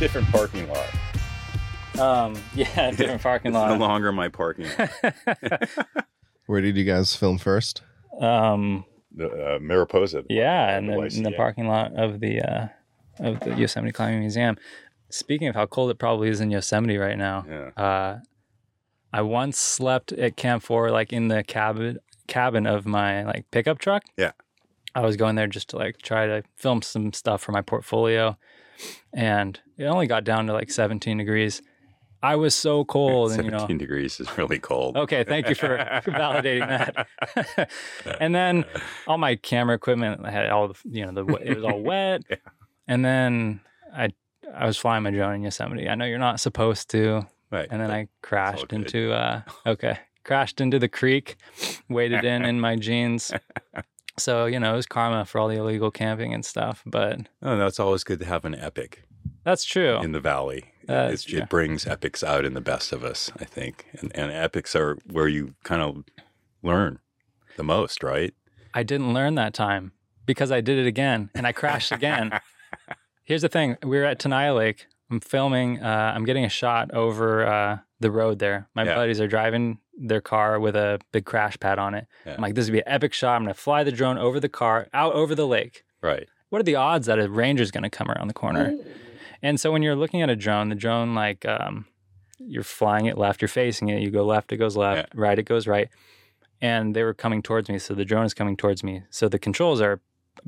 different parking lot. Um, yeah, different parking lot. It's no lot. longer my parking lot. Where did you guys film first? Um, The, uh, Mariposa. yeah, in the, in the parking lot of the uh, of the Yosemite Climbing Museum. Speaking of how cold it probably is in Yosemite right now, Yeah. uh, I once slept at Camp Four, like in the cabin cabin of my like pickup truck. Yeah. I was going there just to like try to film some stuff for my portfolio, and it only got down to like 17 degrees. I was so cold, and you 17 know, degrees is really cold. Okay, thank you for, for validating that. and then all my camera equipment I had all the you know the it was all wet. Yeah. And then I I was flying my drone in Yosemite. I know you're not supposed to. Right. And then I crashed into uh okay crashed into the creek, waded in in my jeans. So you know it was karma for all the illegal camping and stuff. But Oh, no, it's always good to have an epic that's true. in the valley. Uh, It's, yeah. It brings epics out in the best of us, I think. And, and epics are where you kind of learn the most, right? I didn't learn that time because I did it again and I crashed again. Here's the thing: we were at Tenaya Lake. I'm filming. Uh, I'm getting a shot over uh, the road there. My Yeah. buddies are driving their car with a big crash pad on it. Yeah. I'm like, this would be an epic shot. I'm gonna fly the drone over the car, out over the lake. Right. What are the odds that a ranger's gonna come around the corner? And so when you're looking at a drone, the drone like um, you're flying it left, you're facing it. You go left, it goes left. Right, it goes right. And they were coming towards me, so the drone is coming towards me. So the controls are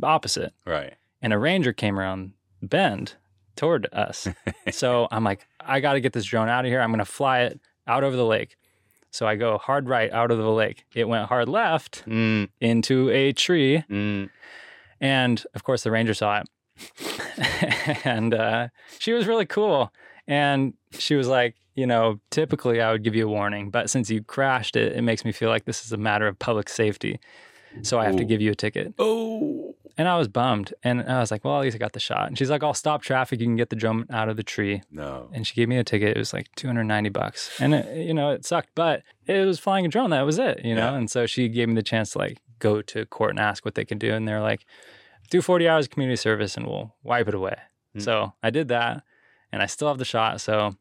opposite Right. and a ranger came around the bend toward us. so I'm like, I got to get this drone out of here. I'm going to fly it out over the lake. So I go hard right out of the lake. It went hard left Mm, into a tree. mm. And of course, the ranger saw it. and uh, she was really cool. And she was like, you know, typically I would give you a warning, but since you crashed it, it makes me feel like this is a matter of public safety. So I have to give you a ticket. Oh. And I was bummed. And I was like, well, at least I got the shot. And she's like, I'll stop traffic. You can get the drone out of the tree. No. And she gave me a ticket. It was like 290 bucks. And, it, you know, it sucked, but it was flying a drone. That was it, you know? Yeah. And so she gave me the chance to like go to court and ask what they could do. And they're like, do 40 hours of community service and we'll wipe it away. Hmm. So I did that and I still have the shot. So,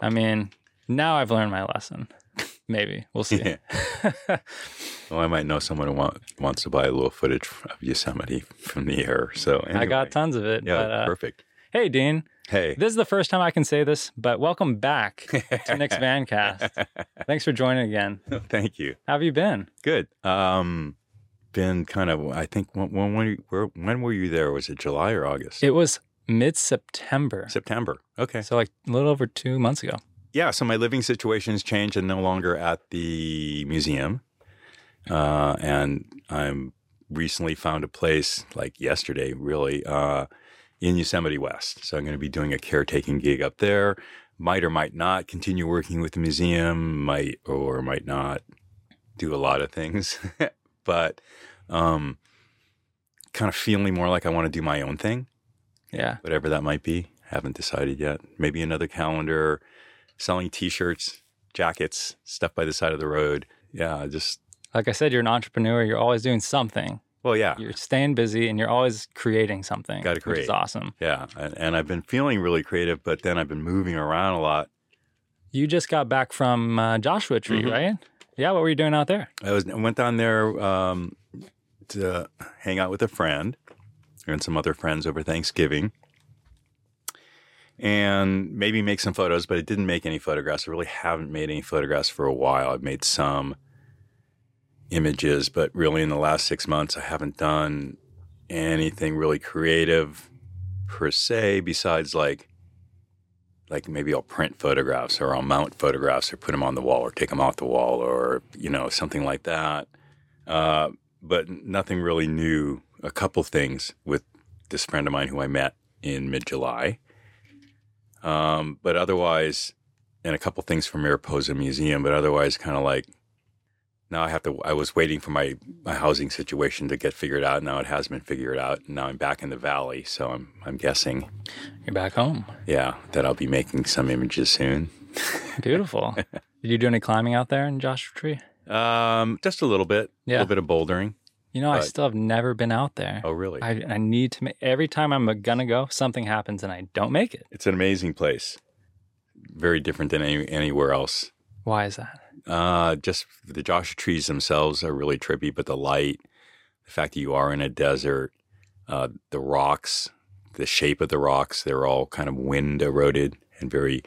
I mean, now I've learned my lesson. Maybe. We'll see. Yeah. Well, I might know someone who want, wants to buy a little footage of Yosemite from the air. So I got tons of it. Yeah, but, uh, perfect. hey, Dean. Hey. This is the first time I can say this, but welcome back to Nick's Vancast. Thanks for joining again. Thank you. How have you been? Good. Um, been kind of. I think when when when, you- where, when were you there? Was it July or August? It was mid September. September. Okay. So, like a little over two months ago. Yeah, so my living situation's changed. I'm no longer at the museum. Uh, and I'm recently found a place like yesterday, really, uh, in Yosemite West. So I'm going to be doing a caretaking gig up there. Might or might not continue working with the museum, might or might not do a lot of things. but um, kind of feeling more like I want to do my own thing Yeah. whatever that might be. Haven't decided yet. Maybe another calendar, selling T-shirts, jackets, stuff by the side of the road. Yeah, just Like I said, you're an entrepreneur. You're always doing something. well, yeah, You're staying busy and you're always creating something. Which is create. awesome. yeah. And, and I've been feeling really creative, but then I've been moving around a lot. You just got back from uh, Joshua Tree, Mhm. right? Yeah. What were you doing out there? I was I went down there um, to hang out with a friend and some other friends over Thanksgiving. And maybe make some photos, but it didn't make any photographs. I really haven't made any photographs for a while. I've made some images, but really in the last six months, I haven't done anything really creative per se, besides like like maybe I'll print photographs or I'll mount photographs or put them on the wall or take them off the wall or you know something like that. Uh, but nothing really new. A couple things with this friend of mine who I met in mid July. Um, but otherwise, and a couple things from Mariposa Museum. But otherwise, kind of like now I have to. I was waiting for my my housing situation to get figured out. Now it has been figured out. And now I'm back in the valley, so I'm I'm guessing, You're back home. yeah, that I'll be making some images soon. Beautiful. Did you do any climbing out there in Joshua Tree? Um, just a little bit, a Yeah. little bit of bouldering. You know, I still have never been out there. Oh, really? I, I need to make every time I'm gonna go, something happens and I don't make it. it's an amazing place. Very different than any, anywhere else. Why is that? Uh, just the Joshua trees themselves are really trippy, but the light, the fact that you are in a desert, uh, the rocks, the shape of the rocks, they're all kind of wind eroded and very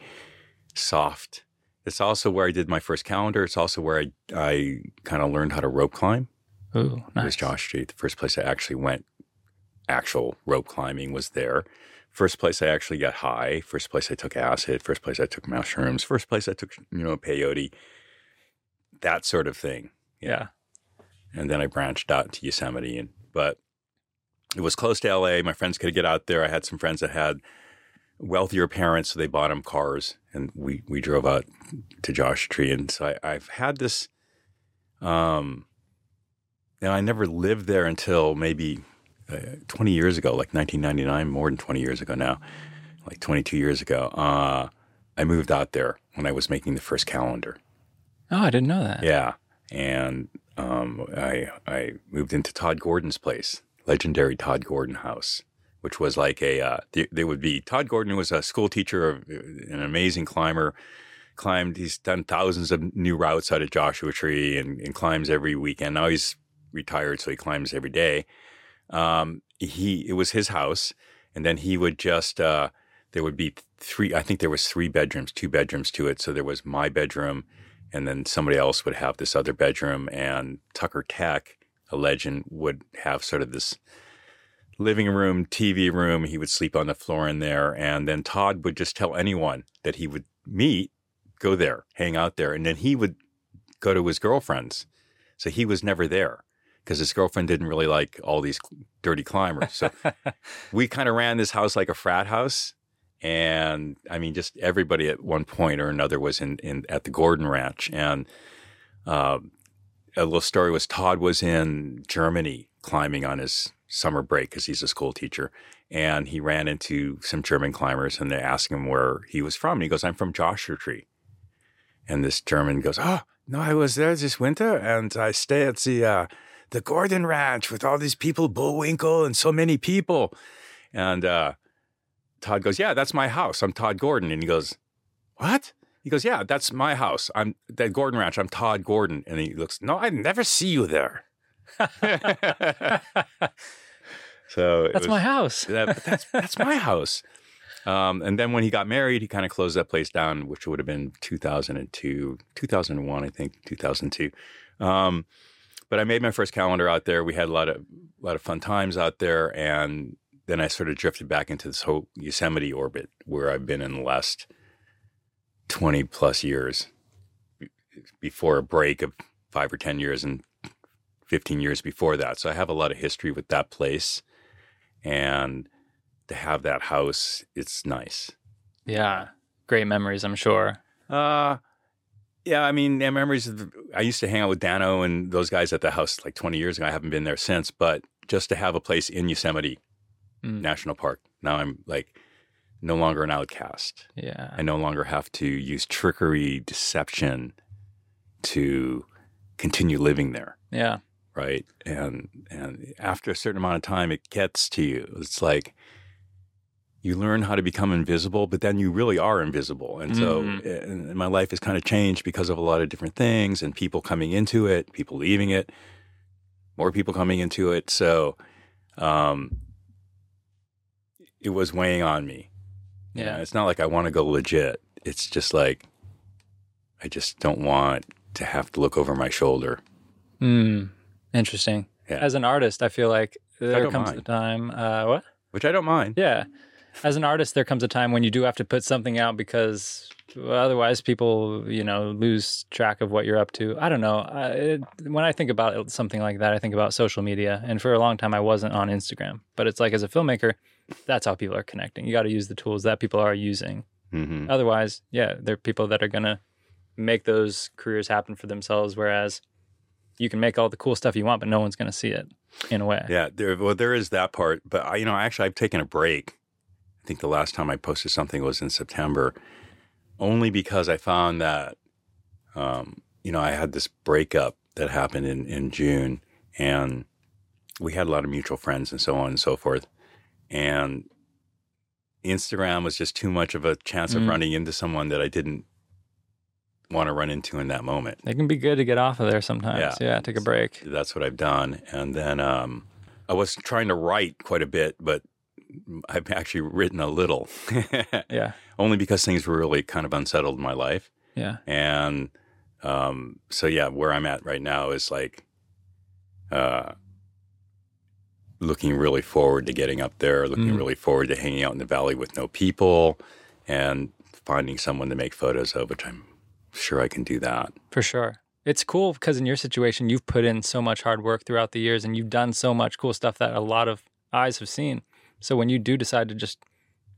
soft. It's also where I did my first calendar. It's also where I, I kind of learned how to rope climb. Ooh, It was nice. Josh Tree. The first place I actually went actual rope climbing was there. First place I actually got high. First place I took acid. First place I took mushrooms. First place I took, you know, peyote. That sort of thing. Yeah. And then I branched out to Yosemite. And but it was close to LA. My friends could get out there. I had some friends that had wealthier parents, so they bought them cars, and we we drove out to Josh Tree. And so I, I've had this. Um, and I never lived there until maybe uh, 20 years ago, like 1999, more than 20 years ago now, like 22 years ago. Uh, I moved out there when I was making the first calendar. Oh, I didn't know that. Yeah, and um, I I moved into Todd Gordon's place, legendary Todd Gordon house, which was like a uh, th- there would be Todd Gordon was a school teacher, an amazing climber. Climbed, he's done thousands of new routes out of Joshua Tree and, and climbs every weekend. Now he's retired, so he climbs every day. Um, he it was his house, and then he would just uh, there would be three. I think there was three bedrooms, two bedrooms to it. So there was my bedroom, and then somebody else would have this other bedroom, and Tucker Tech, a legend, would have sort of this living room, TV room. He would sleep on the floor in there, and then Todd would just tell anyone that he would meet, go there, hang out there, and then he would go to his girlfriend's. So he was never there because his girlfriend didn't really like all these dirty climbers. So we kind of ran this house like a frat house. And I mean, just everybody at one point or another was in, in at the Gordon Ranch. And uh, a little story was Todd was in Germany climbing on his summer break because he's a school teacher. And he ran into some German climbers and they asked him where he was from. And he goes, I'm from Joshua Tree. And this German goes, Oh, no, I was there this winter and I stay at the uh, the Gordon Ranch with all these people, Bullwinkle and so many people. And uh, Todd goes, Yeah, that's my house. I'm Todd Gordon. And he goes, What? He goes, Yeah, that's my house. I'm that Gordon Ranch. I'm Todd Gordon. And he looks, No, I never see you there. so it That's was- my house. that, that's that's my house. Um, and then when he got married, he kind of closed that place down, which would have been 2002, 2001, I think, 2002. Um, but I made my first calendar out there. We had a lot of a lot of fun times out there, and then I sort of drifted back into this whole Yosemite orbit where I've been in the last 20 plus years before a break of five or 10 years and 15 years before that. So I have a lot of history with that place. And to have that house, it's nice. Yeah. Great memories, I'm sure. Uh, yeah, I mean, memories of, I used to hang out with Dano and those guys at the house like 20 years ago. I haven't been there since, but just to have a place in Yosemite Mm. National Park, now I'm like no longer an outcast. Yeah. I no longer have to use trickery, deception to continue living there. Yeah. right? And and after a certain amount of time, it gets to you. It's like you learn how to become invisible, but then you really are invisible. And so, Mhm. and my life has kind of changed because of a lot of different things, and people coming into it, people leaving it, more people coming into it. So, um, it was weighing on me. You know, Yeah. it's not like I want to go legit. It's just like I just don't want to have to look over my shoulder. Mm. Interesting. Yeah. As an artist, I feel like there comes mind. a time. Uh, what? Which I don't mind. Yeah. As an artist, there comes a time when you do have to put something out because otherwise people, you know, lose track of what you're up to. I don't know. I, it, when I think about it- something like that, I think about social media. And for a long time, I wasn't on Instagram. But it's like as a filmmaker, that's how people are connecting. You got to use the tools that people are using. hmm Otherwise, yeah, there are people that are going to make those careers happen for themselves. Whereas you can make all the cool stuff you want, but no one's going to see it in a way. Yeah, there. Well, there is that part, but I, you know, actually, I've taken a break. I think the last time I posted something was in September, only because I found that, um, you know, I had this breakup that happened in in June, and we had a lot of mutual friends and so on and so forth. And Instagram was just too much of a chance of Mm. running into someone that I didn't want to run into in that moment. It can be good to get off of there sometimes. Yeah. Yeah, take a break. That's what I've done. And then um, I was trying to write quite a bit, but I've actually written a little, Yeah, only because things were really kind of unsettled in my life. yeah, And um, so, yeah, where I'm at right now is like uh, looking really forward to getting up there, looking Mm. really forward to hanging out in the valley with no people and finding someone to make photos of, which I'm sure I can do that. for sure. It's cool because in your situation, you've put in so much hard work throughout the years, and you've done so much cool stuff that a lot of eyes have seen. So when you do decide to just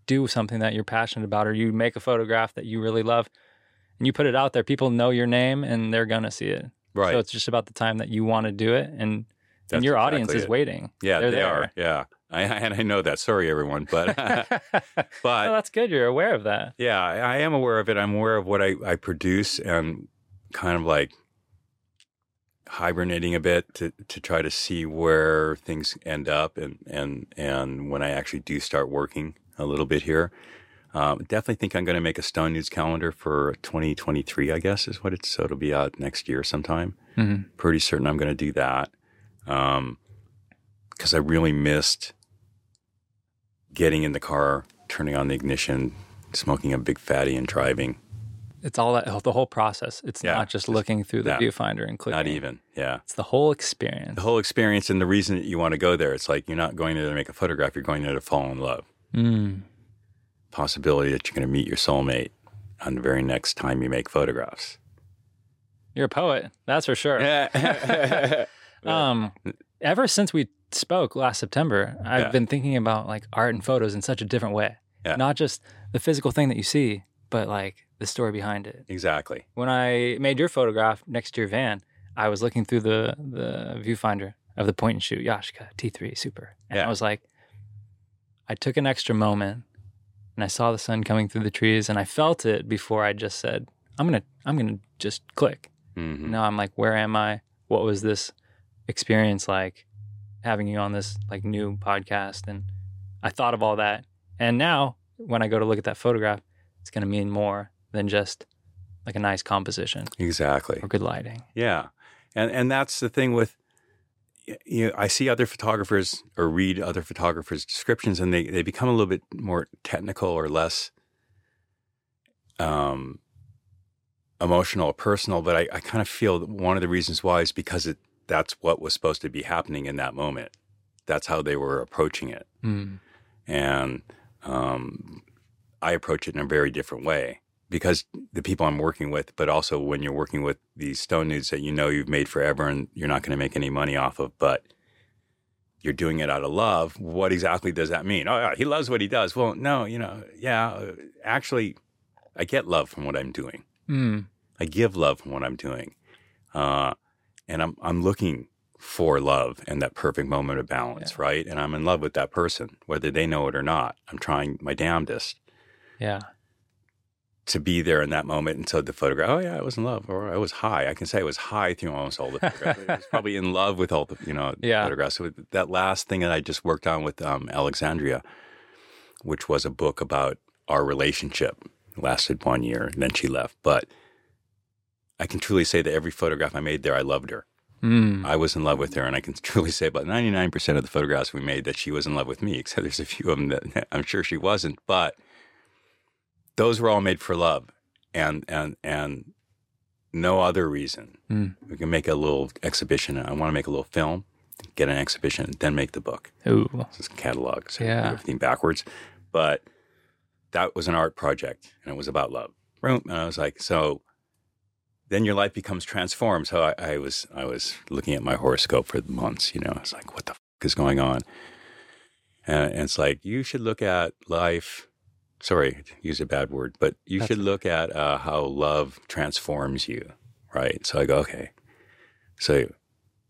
do something that you're passionate about, or you make a photograph that you really love, and you put it out there, people know your name and they're gonna see it. Right. So it's just about the time that you want to do it, and That's and your audience exactly is it. waiting. yeah, they're they are. Yeah. I, and I know that. Sorry, everyone. But, but that's good. You're aware of that. Yeah, I I am aware of it. I'm aware of what I, I produce and kind of like hibernating a bit to, to try to see where things end up and, and, and when I actually do start working a little bit here. Um, definitely think I'm going to make a Stone Nudes calendar for 2023, I guess is what it's. So it'll be out next year sometime. Mhm. Pretty certain I'm going to do that. Um, because I really missed getting in the car, turning on the ignition, smoking a big fatty and driving. It's all that the whole process. It's Yeah, not just looking through the yeah. viewfinder and clicking. Not even. Yeah. It's the whole experience. The whole experience and the reason that you want to go there. It's like you're not going there to make a photograph, you're going there to fall in love. Mm. Possibility that you're going to meet your soulmate on the very next time you make photographs. You're a poet, that's for sure. Yeah. Um, ever since we spoke last September, I've Yeah. been thinking about like art and photos in such a different way. Yeah. Not just the physical thing that you see, but like the story behind it. exactly. When I made your photograph next to your van, I was looking through the the viewfinder of the point and shoot Yashica T3 Super, and Yeah. I was like, I took an extra moment, and I saw the sun coming through the trees, and I felt it before I just said, I'm gonna I'm gonna just click. hmm Now I'm like, where am I? What was this experience like having you on this like new podcast? And I thought of all that. And now when I go to look at that photograph, it's going to mean more than just like a nice composition Exactly. or good lighting. Yeah, and and that's the thing with you. Know, I see other photographers or read other photographers' descriptions, and they they become a little bit more technical or less um, emotional or personal. But I, I kind of feel that one of the reasons why is because it that's what was supposed to be happening in that moment. That's how they were approaching it, Mm. and um, I approach it in a very different way because the people I'm working with, but also when you're working with these stone nudes that you know you've made forever and you're not going to make any money off of, but you're doing it out of love. What exactly does that mean? Oh, yeah, he loves what he does. Well, no, you know, yeah, uh, actually, I get love from what I'm doing. Mm. I give love from what I'm doing, uh, and I'm I'm looking for love and that perfect moment of balance, right? And I'm in love with that person, whether they know it or not. I'm trying my damnedest Yeah. To be there in that moment and so the photograph. Oh yeah i was in love or i was high. I can say i was high through almost all the photographs i was probably in love with all the you know Yeah. photographs. So that last thing that i just worked on with um, alexandria which was a book about our relationship It lasted one year and then she left. But i can truly say that every photograph i made there i loved her. Mm. i was in love with her and i can truly say about 99% of the photographs we made that she was in love with me except there's a few of them that i'm sure she wasn't but those were all made for love and and and no other reason. Mm. We can make a little exhibition. I want to make a little film, get an exhibition, and then make the book. Ooh. Is catalog, so Yeah. everything backwards. But that was an art project, and it was about love. And I was like, so then your life becomes transformed. So I, I was I was looking at my horoscope for months. You know, I was like, what the f- is going on? And, and it's like you should look at life. Sorry, use a bad word, but you That's should look at uh, how love transforms you, right? So I go, okay. So,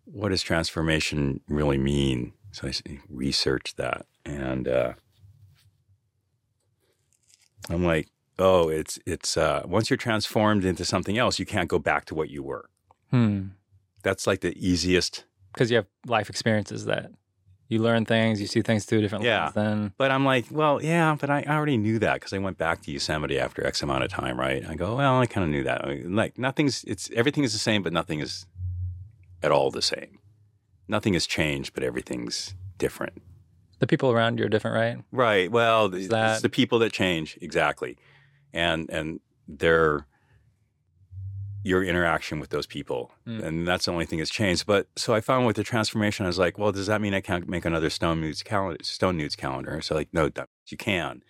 what does transformation really mean? So I research that, and uh, I'm like, oh, it's it's uh, once you're transformed into something else, you can't go back to what you were. Hmm. That's like the easiest because you have life experiences that you learn things, you see things through different Yeah. lens. Then But I'm like, well, yeah, but I already knew that because I went back to Yosemite after X amount of time, right? I go, well, I kind of knew that. I mean, like nothing's, it's everything is the same, but nothing is at all the same. Nothing has changed, but everything's different. the people around you are different, right? Right. Well, it's that- the people that change exactly, and and their your interaction with those people, Mm. and that's the only thing that's changed. But so I found with the transformation, I was like, well, does that mean I can't make another stone nudes calendar? Stone nudes calendar? So like, no, that- you can.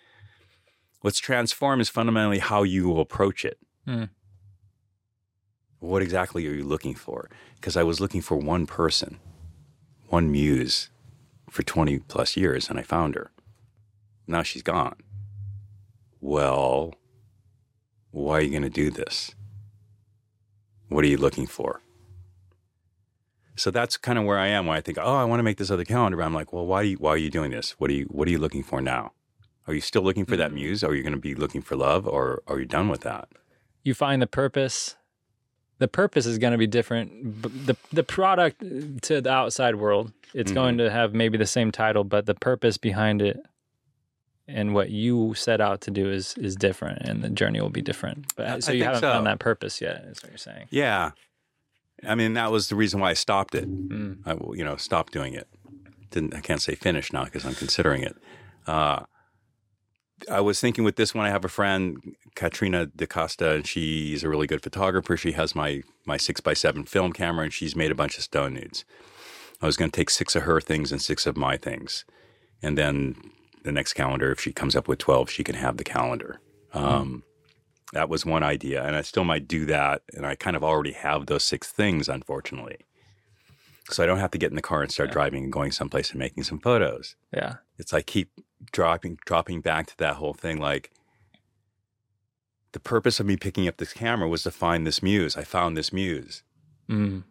What's transformed is fundamentally how you will approach it. Mm. What exactly are you looking for? Because I was looking for one person, one muse, for twenty plus years, and I found her now she's gone. Well, why are you going to do this? What are you looking for? So that's kind of where I am when I think, oh, I want to make this other calendar. But I'm like, well, why, do you, why are you doing this? What are you What are you looking for now? Are you still looking for that muse? Are you going to be looking for love, or are you done with that? You find the purpose. The purpose is going to be different. The the product to the outside world, it's Mhm. going to have maybe the same title, but the purpose behind it and what you set out to do is is different, and the journey will be different. But so I you haven't so. found that purpose yet. Is what you're saying. Yeah, I mean that was the reason why I stopped it. Mm. I you know, stopped doing it. Didn't I can't say finish now because I'm considering it. Uh, I was thinking with this one, I have a friend, Katrina DaCosta, and she's a really good photographer. She has my my six by seven film camera, and she's made a bunch of stone nudes. I was going to take six of her things and six of my things, and then the next calendar, if she comes up with twelve, she can have the calendar. Um, that was one idea, and I still might do that. And I kind of already have those six things, unfortunately. So I don't have to get in the car and start driving and going someplace and making some photos. Yeah. It's like keep dropping dropping back to that whole thing. Like the purpose of me picking up this camera was to find this muse. I found this muse. Mm.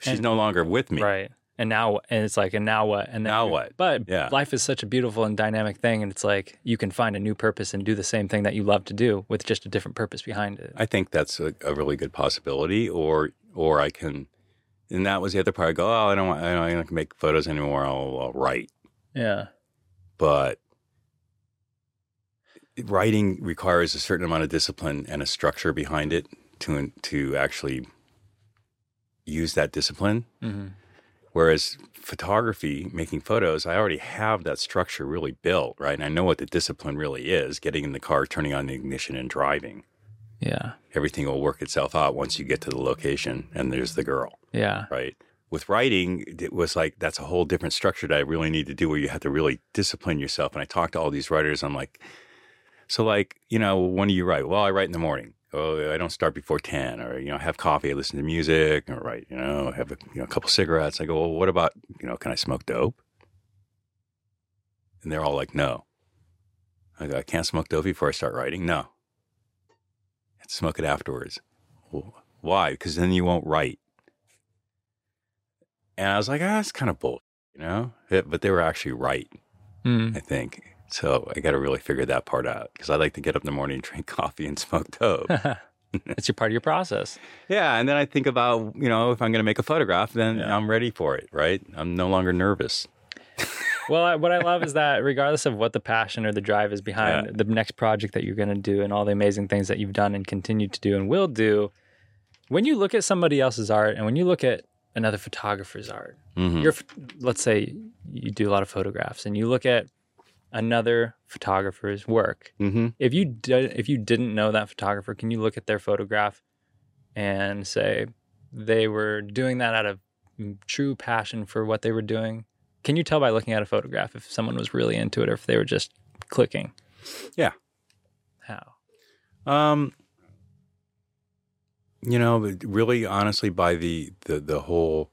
She's And- no longer with me. Right. And now, and it's like, and now what? And then Now what? But Yeah. life is such a beautiful and dynamic thing, and it's like you can find a new purpose and do the same thing that you love to do with just a different purpose behind it. I think that's a, a really good possibility. Or or I can, and that was the other part. I go, oh, I don't want, I don't, I don't make photos anymore. I'll, I'll write. Yeah. but writing requires a certain amount of discipline and a structure behind it to to actually use that discipline hmm whereas photography making photos i already have that structure really built right and i know what the discipline really is getting in the car turning on the ignition and driving Yeah. everything will work itself out once you get to the location and there's the girl Yeah. right? With writing, it was like that's a whole different structure that I really need to do where you have to really discipline yourself. And I talk to all these writers, I'm like, so like, you know, when do you write? Well, I write in the morning. Oh, I don't start before 10 or, you know, have coffee, I listen to music or write, you know, have a, you know, a couple cigarettes. I go, well, what about, you know, can I smoke dope? And they're all like, no. I go, I can't smoke dope before I start writing. No. I smoke it afterwards. Well, why? Because then you won't write. And I was like, ah, that's kind of bull, you know? It- but they were actually right, Mm. I think. So I got to really figure that part out because I like to get up in the morning, drink coffee, and smoke dope. That's your part of your process. yeah. And then I think about, you know, if I'm going to make a photograph, then Yeah. I'm ready for it, right? I'm no longer nervous. Well, what I love is that regardless of what the passion or the drive is behind Yeah. the next project that you're going to do and all the amazing things that you've done and continue to do and will do, when you look at somebody else's art and when you look at another photographer's art, Mhm. you're let's say you do a lot of photographs and you look at another photographer's work. Mm-hmm. If you did, if you didn't know that photographer, can you look at their photograph and say they were doing that out of mm, true passion for what they were doing? Can you tell by looking at a photograph if someone was really into it or if they were just clicking? Yeah. How? Um, you know, really, honestly, by the, the the whole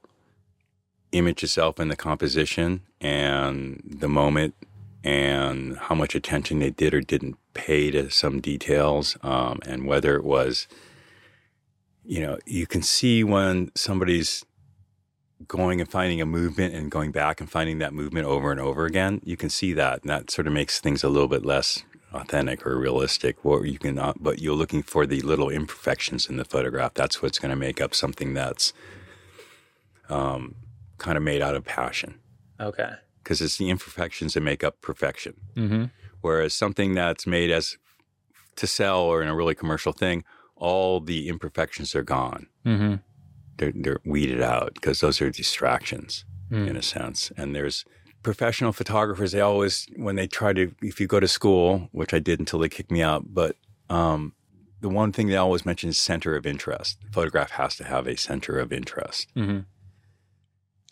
image itself and the composition and the moment and how much attention they did or didn't pay to some details, um, and whether it was, you know, you can see when somebody's going and finding a movement and going back and finding that movement over and over again. You can see that, and that sort of makes things a little bit less authentic or realistic. What you can, but you're looking for the little imperfections in the photograph. That's what's going to make up something that's um, kind of made out of passion Okay. Because it's the imperfections that make up perfection. Mm-hmm. Whereas something that's made as to sell or in a really commercial thing, all the imperfections are gone. Mm-hmm. They're, they're weeded out because those are distractions Mm. in a sense. And there's professional photographers. They always, when they try to, if you go to school, which I did until they kicked me out, but um, the one thing they always mention is center of interest. The photograph has to have a center of interest. Mm-hmm.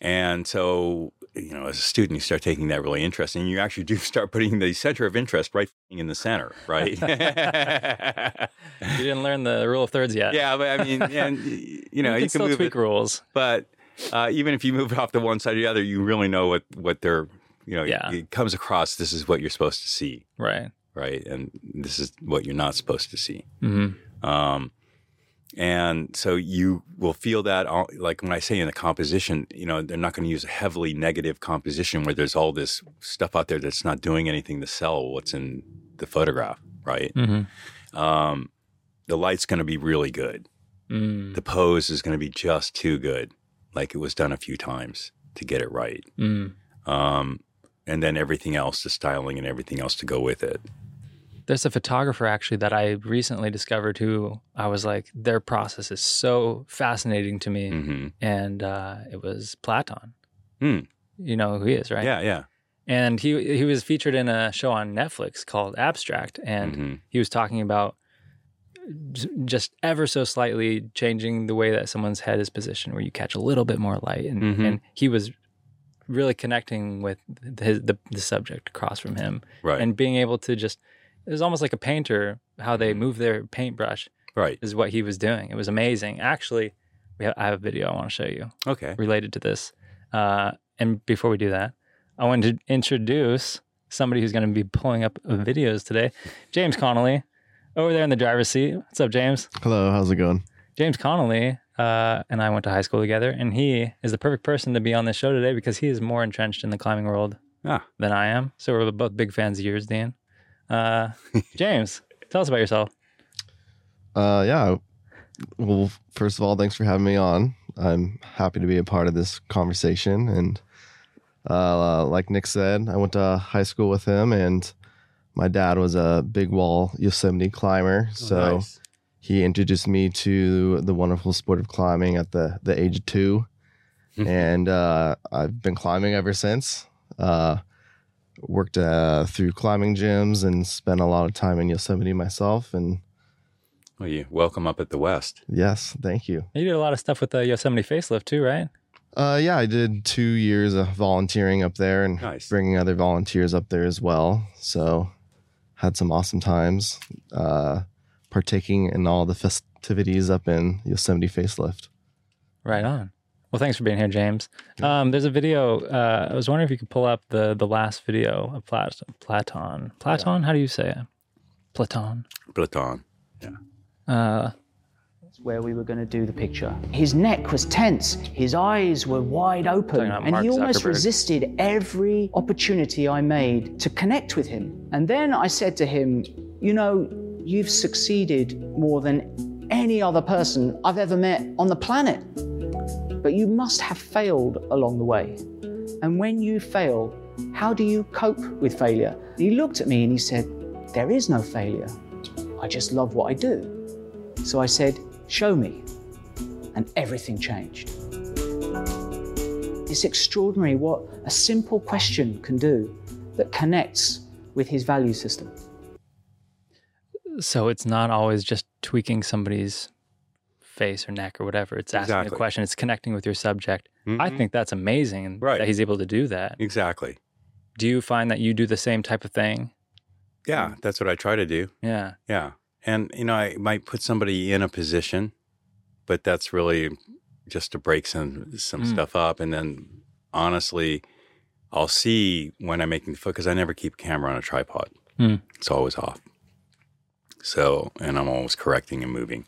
And so, you know, as a student, you start taking that really interest, And you actually do start putting the center of interest right in the center, right? You didn't learn the rule of thirds yet. yeah, but I mean, and you know, you you, can can still move tweak it, rules. but uh, even if you move it off to one side or the other, you really know what what they're, you know, Yeah. it comes across. This is what you're supposed to see, Right. right? And this is what you're not supposed to see. Mm-hmm. Um, and so you will feel that, like when I say in the composition, you know, they're not going to use a heavily negative composition where there's all this stuff out there that's not doing anything to sell what's in the photograph, right? Mm-hmm. Um, the light's going to be really good. Mm. The pose is going to be just too good, like it was done a few times to get it right. Mm. Um, and then everything else, the styling and everything else to go with it. There's a photographer actually that I recently discovered who I was like, their process is so fascinating to me. hmm And uh, it was Platon. Hmm. You know who he is, right? Yeah, yeah. And he he was featured in a show on Netflix called Abstract, and Mhm. he was talking about just ever so slightly changing the way that someone's head is positioned, where you catch a little bit more light, and Mhm. and he was really connecting with his, the the subject across from him, Right, and being able to just it was almost like a painter how they Mhm. move their paintbrush right. is what he was doing. It was amazing. Actually, we have, I have a video I want to show you Okay. related to this. Uh, and before we do that, I wanted to introduce somebody who's going to be pulling up videos today, James Connolly, over there in the driver's seat. What's up, James? Hello, how's it going? James Connolly uh, and I went to high school together, and he is the perfect person to be on this show today because he is more entrenched in the climbing world Ah. than I am. So we're both big fans of yours, Dean. Uh, James, tell us about yourself. Uh, yeah. Well, first of all, thanks for having me on. I'm happy to be a part of this conversation. And uh, like Nick said, I went to high school with him, and my dad was a big wall Yosemite climber. so Oh, nice. he introduced me to the wonderful sport of climbing at the, the age of two. and uh, I've been climbing ever since. Uh, worked uh, through climbing gyms and spent a lot of time in Yosemite myself. And Well, you welcome up at the West. yes, thank you. You did a lot of stuff with the Yosemite facelift too, right? Uh, yeah, I did two years of volunteering up there and Nice. bringing other volunteers up there as well. So had some awesome times uh, partaking in all the festivities up in Yosemite Facelift. Right on. Well, thanks for being here, James. Um, there's a video. Uh, I was wondering if you could pull up the the last video of Plat- Platon. Platon? How do you say it? Platon. Platon. Yeah. Uh, where we were going to do the picture. His neck was tense, his eyes were wide open, and Mark he almost Zuckerberg. resisted every opportunity I made to connect with him. And then I said to him, You know, you've succeeded more than any other person I've ever met on the planet. But you must have failed along the way. And when you fail, how do you cope with failure? He looked at me and he said, There is no failure. I just love what I do. So I said, Show me. And everything changed. It's extraordinary what a simple question can do that connects with his value system. so it's not always just tweaking somebody's face or neck or whatever. It's asking Exactly. a question. It's connecting with your subject. I Mhm. think that's amazing Right. that he's able to do that. Exactly. Do you find that you do the same type of thing? Yeah, that's what I try to do. Yeah. Yeah. And, you know, I might put somebody in a position, but that's really just to break some some Mm. stuff up. And then honestly, I'll see when I'm making the foot because I never keep a camera on a tripod. Mm. It's always off. So, and I'm always correcting and moving.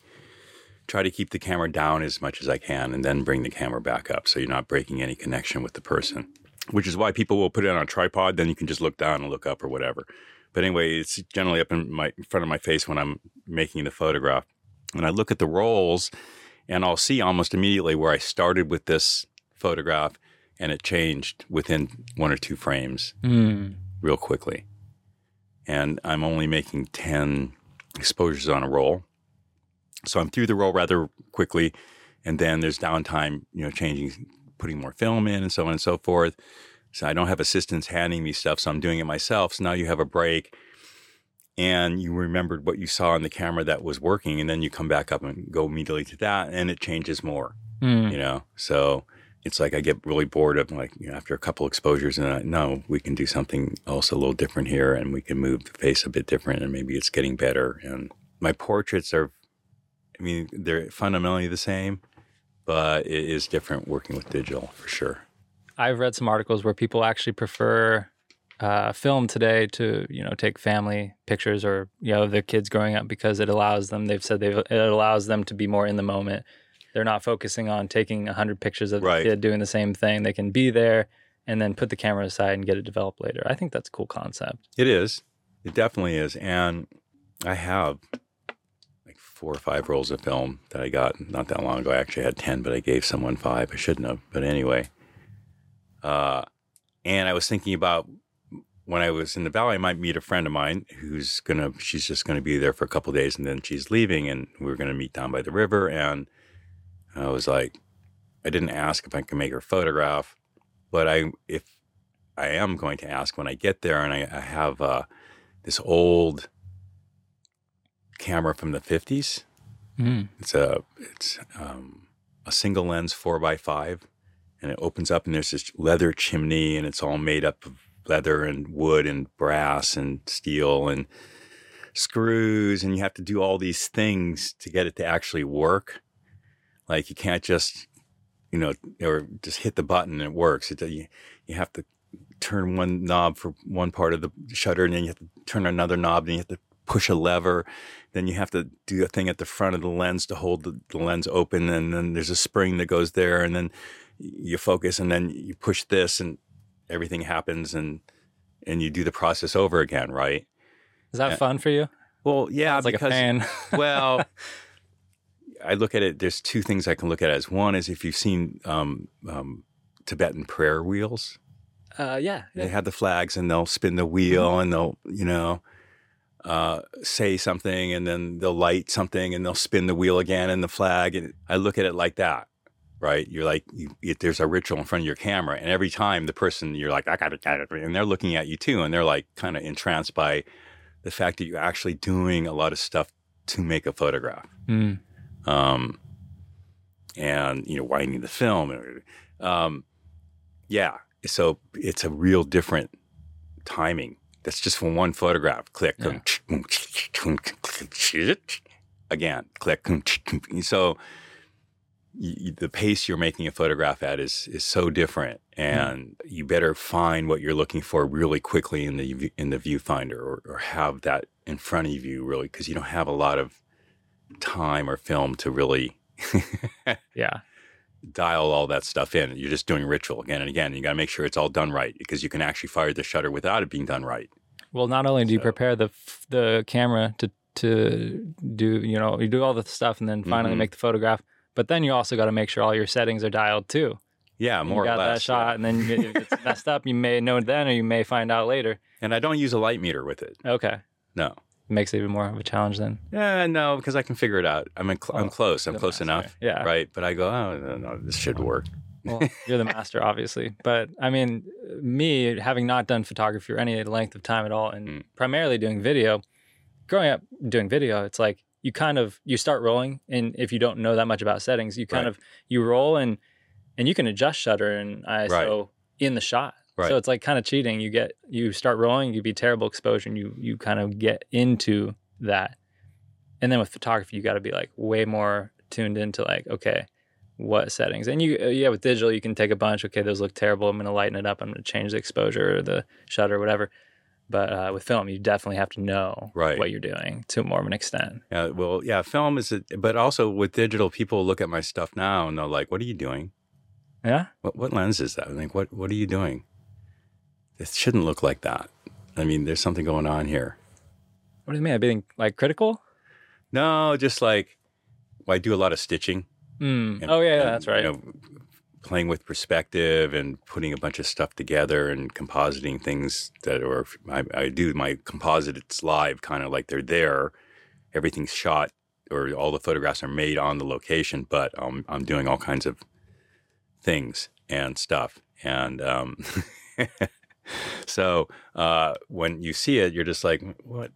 Try to keep the camera down as much as I can and then bring the camera back up so you're not breaking any connection with the person, which is why people will put it on a tripod. Then you can just look down and look up or whatever. But anyway, it's generally up in my in front of my face when I'm making the photograph. And I look at the rolls and I'll see almost immediately where I started with this photograph, and it changed within one or two frames Mm. real quickly. And I'm only making 10 exposures on a roll. So I'm through the roll rather quickly. And then there's downtime, you know, changing, putting more film in and so on and so forth. So I don't have assistants handing me stuff. So I'm doing it myself. So now you have a break and you remembered what you saw on the camera that was working. And then you come back up and go immediately to that and it changes more Mm. you know so it's like i get really bored of like you know, after a couple exposures and I, no we can do something else a little different here and we can move the face a bit different and maybe it's getting better and my portraits are i mean they're fundamentally the same but it is different working with digital for sure I've read some articles where people actually prefer uh, film today to you know take family pictures or you know their kids growing up because it allows them. They've said they it allows them to be more in the moment. They're not focusing on taking hundred pictures of Right. the kid doing the same thing. They can be there and then put the camera aside and get it developed later. I think that's a cool concept. it is it definitely is and i have four or five rolls of film that i got not that long ago. I actually had 10 but i gave someone five. I shouldn't have but anyway. Uh, and i was thinking about when i was in the valley i might meet a friend of mine who's gonna she's just gonna be there for a couple days and then she's leaving and we are gonna meet down by the river. And i was like i didn't ask if i could make her photograph but i if i am going to ask when i get there and i, I have uh, this old camera from the 50s Mm. it's a it's um, a single lens four by five, and it opens up and there's this leather chimney and it's all made up of leather and wood and brass and steel and screws and you have to do all these things to get it to actually work. Like you can't just you know or just hit the button and it works. It, you you have to turn one knob for one part of the shutter and then you have to turn another knob and you have to push a lever then you have to do a thing at the front of the lens to hold the, the lens open and then there's a spring that goes there and then you focus and then you push this and everything happens and and you do the process over again right Is that Yeah. fun for you? well yeah It's like a because fan. well i look at it there's two things i can look at as one is if you've seen um, um, tibetan prayer wheels uh, yeah. they have the flags and they'll spin the wheel Mm-hmm. and they'll you know uh, say something and then they'll light something and they'll spin the wheel again and the flag and i look at it like that right you're like you, there's a ritual in front of your camera and every time the person you're like i got it, got it and they're looking at you too and they're like kind of entranced by the fact that you're actually doing a lot of stuff to make a photograph Mm. um, and you know winding the film. Um, yeah, so it's a real different timing. That's just from one photograph. Click, Yeah. again, click. So the pace you're making a photograph at is is so different, and you better find what you're looking for really quickly in the in the viewfinder, or, or have that in front of you really, because you don't have a lot of time or film to really Yeah. Dial all that stuff in. You're just doing ritual again and again. You got to make sure it's all done right because you can actually fire the shutter without it being done right. Well, not only do you prepare the the camera to to do you know you do all the stuff and then finally Mhm. make the photograph, but then you also got to make sure all your settings are dialed too. Yeah, more you got less. that shot, yeah. and then you- if it's messed up, you may know then, or you may find out later. And I don't use a light meter with it. Okay, No. Makes it even more of a challenge then. Yeah, no, because I can figure it out. I'm in cl- I'm Oh, close. I'm close master. enough. Yeah. Right. But I go, oh no, no, this should work. Well, you're the master, obviously. But I mean, me having not done photography for any length of time at all, and Mm. primarily doing video, growing up doing video, it's like you kind of you start rolling, and if you don't know that much about settings, you kind Right. of you roll and and you can adjust shutter and ISO Right. in the shot. Right. So it's like kind of cheating. You get you start rolling, you be terrible exposure, and you you kind of get into that. And then with photography, you got to be like way more tuned into like okay, what settings. And you, uh, yeah, with digital, you can take a bunch. Okay, those look terrible. I'm going to lighten it up. I'm going to change the exposure or the shutter, or whatever. But uh, with film, you definitely have to know Right. what you're doing to more of an extent. Yeah. Well, yeah, film is, a, but also with digital, people look at my stuff now and they're like, "What are you doing? Yeah. What what lens is that? I'm like, what what are you doing? It shouldn't look like that. I mean, there's something going on here. What do you mean? I'm being like critical? No, just like well, I do a lot of stitching. Mm. and- oh yeah, and, that's right. You know, playing with perspective and putting a bunch of stuff together and compositing things that are I, I do my composites live kind of like they're there everything's shot or all the photographs are made on the location but um, i'm doing all kinds of things and stuff and um, so uh, when you see it you're just like what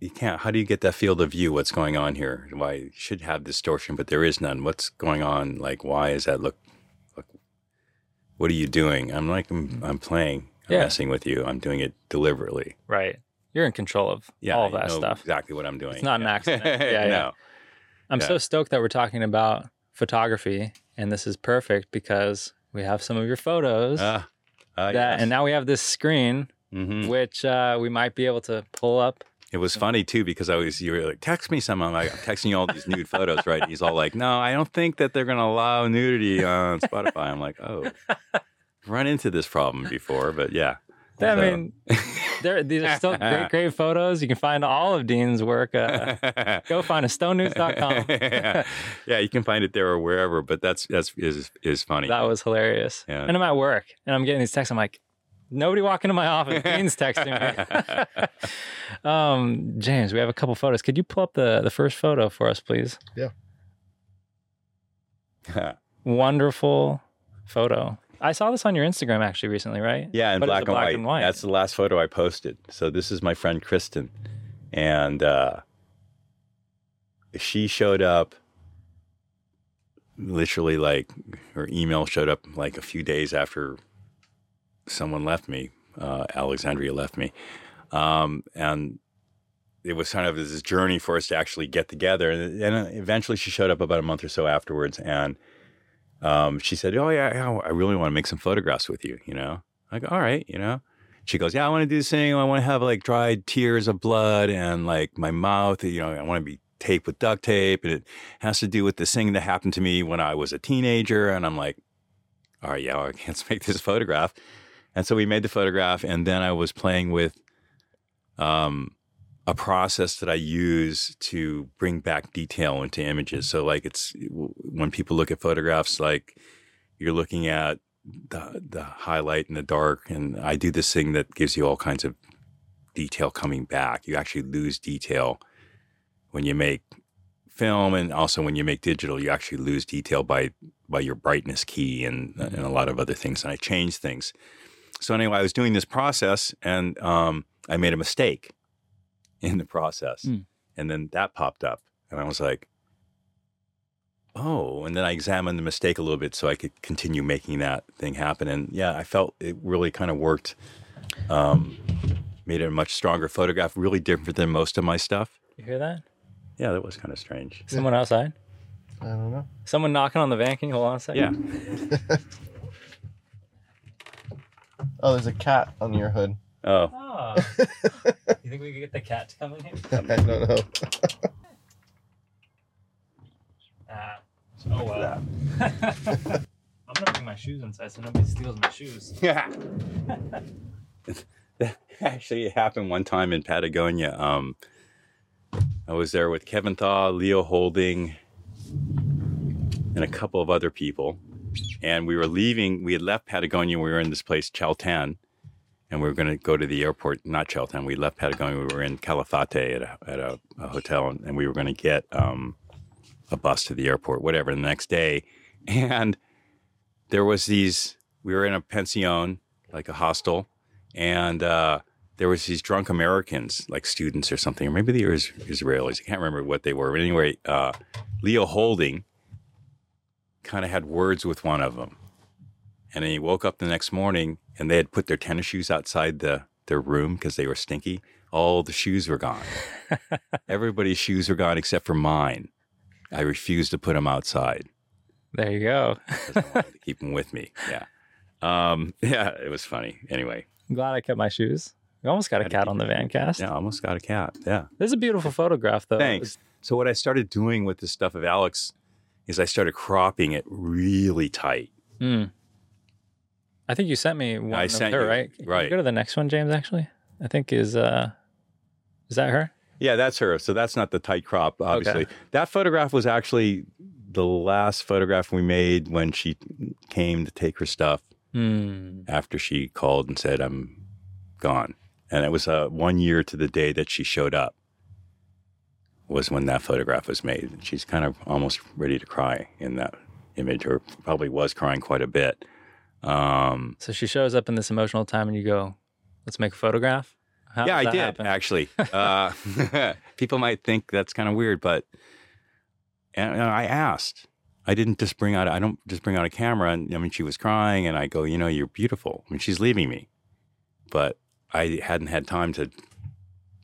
you can't how do you get that field of view what's going on here why you should have distortion but there is none what's going on like why is that look look what are you doing? I'm like, I'm, I'm playing. I'm Yeah. messing with you. I'm doing it deliberately. Right. You're in control of Yeah, all of that stuff. Exactly what I'm doing. It's not an accident. Yeah, yeah. no. I'm Yeah. so stoked that we're talking about photography, and this is perfect because we have some of your photos. Ah, ah, that, yes. And now we have this screen, Mhm. which uh, we might be able to pull up. It was funny too because I was you were like text me some. I'm like I'm texting you all these nude photos, right? He's all like, no, I don't think that they're going to allow nudity on Spotify. I'm like, oh, run into this problem before, but yeah. I So- mean, there, these are still great, great photos. You can find all of Dean's work. Uh, go find a stonenudes.com. yeah. yeah, you can find it there or wherever. But that's that's is is funny. That was hilarious. Yeah. And I'm at work and I'm getting these texts. I'm like, nobody walk into my office. Dean's texting me. um, James, we have a couple photos. Could you pull up the, the first photo for us, please? Yeah. Wonderful photo. I saw this on your Instagram actually recently, right? Yeah, in black, and, black white. and white. That's the last photo I posted. So this is my friend Kristen, and uh, she showed up. Literally, like her email showed up like a few days after someone left me. Uh, Alexandria left me, um, and it was kind of this journey for us to actually get together. And, and eventually, she showed up about a month or so afterwards, and um, she said, "Oh yeah, I really want to make some photographs with you." You know, like "All right," you know. She goes, "Yeah, I want to do this thing. I want to have like dried tears of blood and like my mouth. You know, I want to be taped with duct tape, and it has to do with this thing that happened to me when I was a teenager." And I'm like, "All right, yeah, well, let's make this photograph." And so we made the photograph, and then I was playing with um, a process that I use to bring back detail into images. So, like, it's when people look at photographs, like you're looking at the the highlight and the dark, and I do this thing that gives you all kinds of detail coming back. You actually lose detail when you make film, and also when you make digital, you actually lose detail by by your brightness key and and a lot of other things. And I change things. So anyway, I was doing this process, and um, I made a mistake in the process, Mm. and then that popped up, and I was like, "Oh!" And then I examined the mistake a little bit so I could continue making that thing happen. And yeah, I felt it really kind of worked. Um, made it a much stronger photograph, really different than most of my stuff. You hear that? Yeah, that was kind of strange. Someone outside? I don't know. Someone knocking on the van. Can you hold on a second? Yeah. Oh, there's a cat on your hood. Oh, Oh. you think we could get the cat to come in here? I don't know. Ah. Oh well. I'm gonna bring my shoes inside so nobody steals my shoes. Yeah. that actually happened one time in Patagonia. Um, I was there with Kevin Thaw, Leo Houlding, and a couple of other people. And we were leaving, we had left Patagonia. We were in this place, Chalten, and we were going to go to the airport, not Chalten. We left Patagonia. We were in Calafate at a, at a, a hotel, and, and we were going to get um, a bus to the airport, whatever, the next day. And there was these, we were in a pension, like a hostel, and uh, there was these drunk Americans, like students or something, or maybe they were Israelis. I can't remember what they were. But anyway, uh, Leo Houlding kind of had words with one of them. And then he woke up the next morning and they had put their tennis shoes outside the their room because they were stinky. All the shoes were gone. Everybody's shoes were gone except for mine. I refused to put them outside There you go. I wanted to keep them with me. Yeah. Um, yeah, it was funny. Anyway, I'm glad I kept my shoes. We almost got a cat on the Vancast. yeah, almost got a cat. Yeah. This is a beautiful photograph though. Thanks. So what I started doing with the stuff of Alex is I started cropping it really tight. Mm. I think you sent me one I of sent her, you- right? Can you right. go to the next one, James. Actually, I think is uh, is that her? Yeah, that's her. So that's not the tight crop, obviously. That photograph was actually the last photograph we made when she came to take her stuff Hmm. after she called and said, I'm gone. And it was uh, one year to the day that she showed up was when that photograph was made. She's kind of almost ready to cry in that image, or probably was crying quite a bit. Um, So she shows up in this emotional time, and you go, "Let's make a photograph." How yeah, I did happen? actually. Uh, people might think that's kind of weird, but and, and I asked. I didn't just bring out. I don't just bring out a camera. And I mean, she was crying, and I go, you know, you're beautiful. I mean, she's leaving me, but I hadn't had time to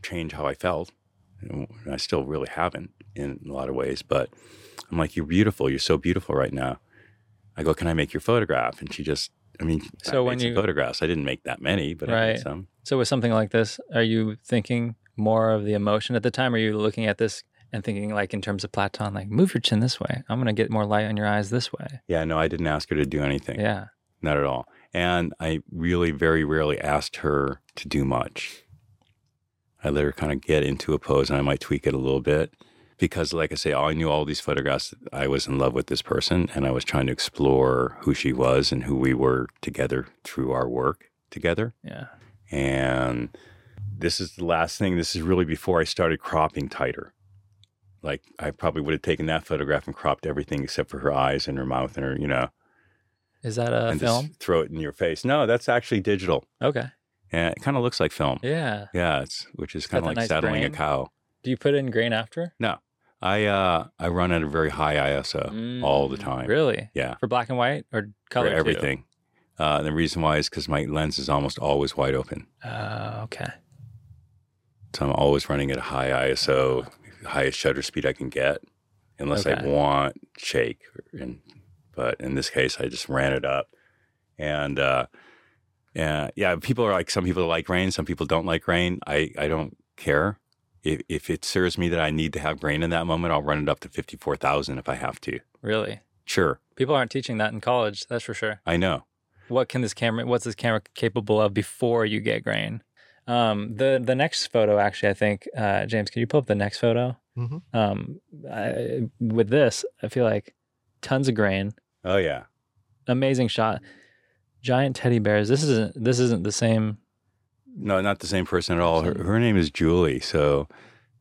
change how I felt. And I still really haven't in a lot of ways, but I'm like, you're beautiful. You're so beautiful right now. I go, can I make your photograph? And she just, I mean, So I when you- photographs, I didn't make that many, but I made some. So with something like this, are you thinking more of the emotion at the time? Or are you looking at this and thinking like in terms of Platon, like move your chin this way. I'm gonna get more light on your eyes this way. Yeah, no, I didn't ask her to do anything. Yeah. Not at all. And I really very rarely asked her to do much. I let her kind of get into a pose and I might tweak it a little bit because, like I say, I knew all these photographs. I was in love with this person and I was trying to explore who she was and who we were together through our work together. Yeah. And this is the last thing. This is really before I started cropping tighter. Like I probably would have taken that photograph and cropped everything except for her eyes and her mouth and her, you know, Is that a and film? throw it in your face. No, that's actually digital. Okay. And it kind of looks like film. Yeah. Yeah, it's which is kind of like nice saddling a cow. Do you put it in grain after? No. I uh I run at a very high ISO all the Mm, time. Really? Yeah, For black and white or color? for too? everything. Uh, and the reason why is because my lens is almost always wide open, Oh, okay. so I'm always running at a high ISO, highest shutter speed I can get, unless I want shake. And but in this case, I just ran it up, and uh, yeah, yeah. People are like some people like rain, some people don't like rain. I I don't care. If if it serves me that I need to have grain in that moment, I'll run it up to fifty four thousand if I have to. Really? Sure, People aren't teaching that in college. That's for sure. I know. What can this camera? What's this camera capable of before you get grain? Um, the the next photo, actually, I think, uh, James, can you pull up the next photo? Mhm. Um, I, with this, I feel like tons of grain, Oh yeah, amazing shot, giant teddy bears. This isn't this isn't the same. No, not the same person at all. Her, her name is Julie. So,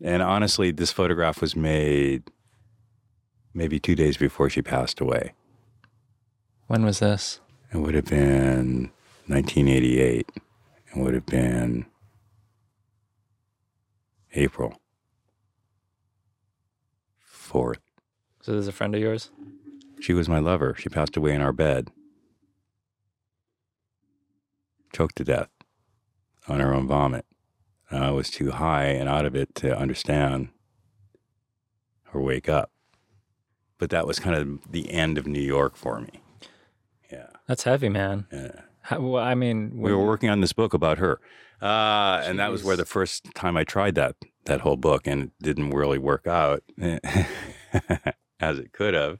and honestly, this photograph was made maybe two days before she passed away. When was this? It would have been 1988. It would have been April 4th. So this is a friend of yours. She was my lover. She passed away in our bed. Choked to death on her own vomit. I was too high and out of it to understand or wake up. But that was kind of the end of New York for me. Yeah. That's heavy, man. yeah. How, well, I mean, we were working on this book about her, uh, and that was where the first time I tried that that whole book, and it didn't really work out as it could have.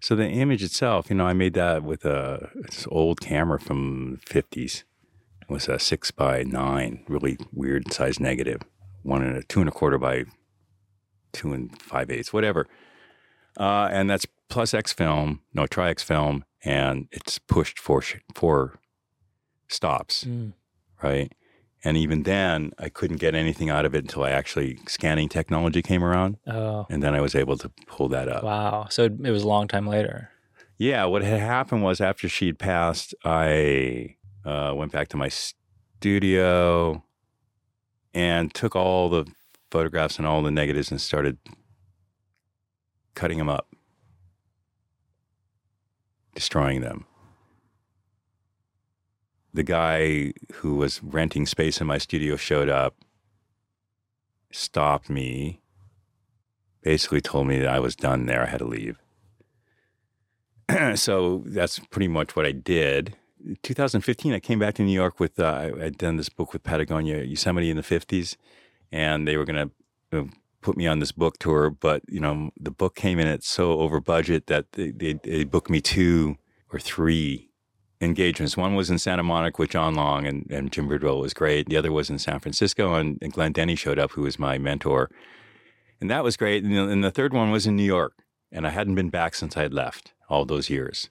So the image itself, you know, I made that with a old camera from the fifties. It was a six by nine, really weird size negative, one and a two and a quarter by two and five eighths, whatever. Uh, and that's plus X film, no tri X film, and it's pushed four four stops, Mm. right? And even then, I couldn't get anything out of it until I actually scanning technology came around, Oh, and then I was able to pull that up. wow. So it, it was a long time later. Yeah, what had happened was after she'd passed, I uh, went back to my studio and took all the photographs and all the negatives and started cutting them up, destroying them. The guy who was renting space in my studio showed up, stopped me, basically told me that I was done there. I had to leave. so that's pretty much what I did. 2015, I came back to New York with, uh, I'd done this book with Patagonia Yosemite in the 50s, and they were going to put me on this book tour. But, you know, the book came in at so over budget that they, they, they booked me two or three engagements. One was in Santa Monica with John Long and, and Jim Bridwell was great. The other was in San Francisco, and, and Glenn Denny showed up, who was my mentor. And that was great. And and the third one was in New York and I hadn't been back since I had left all those years.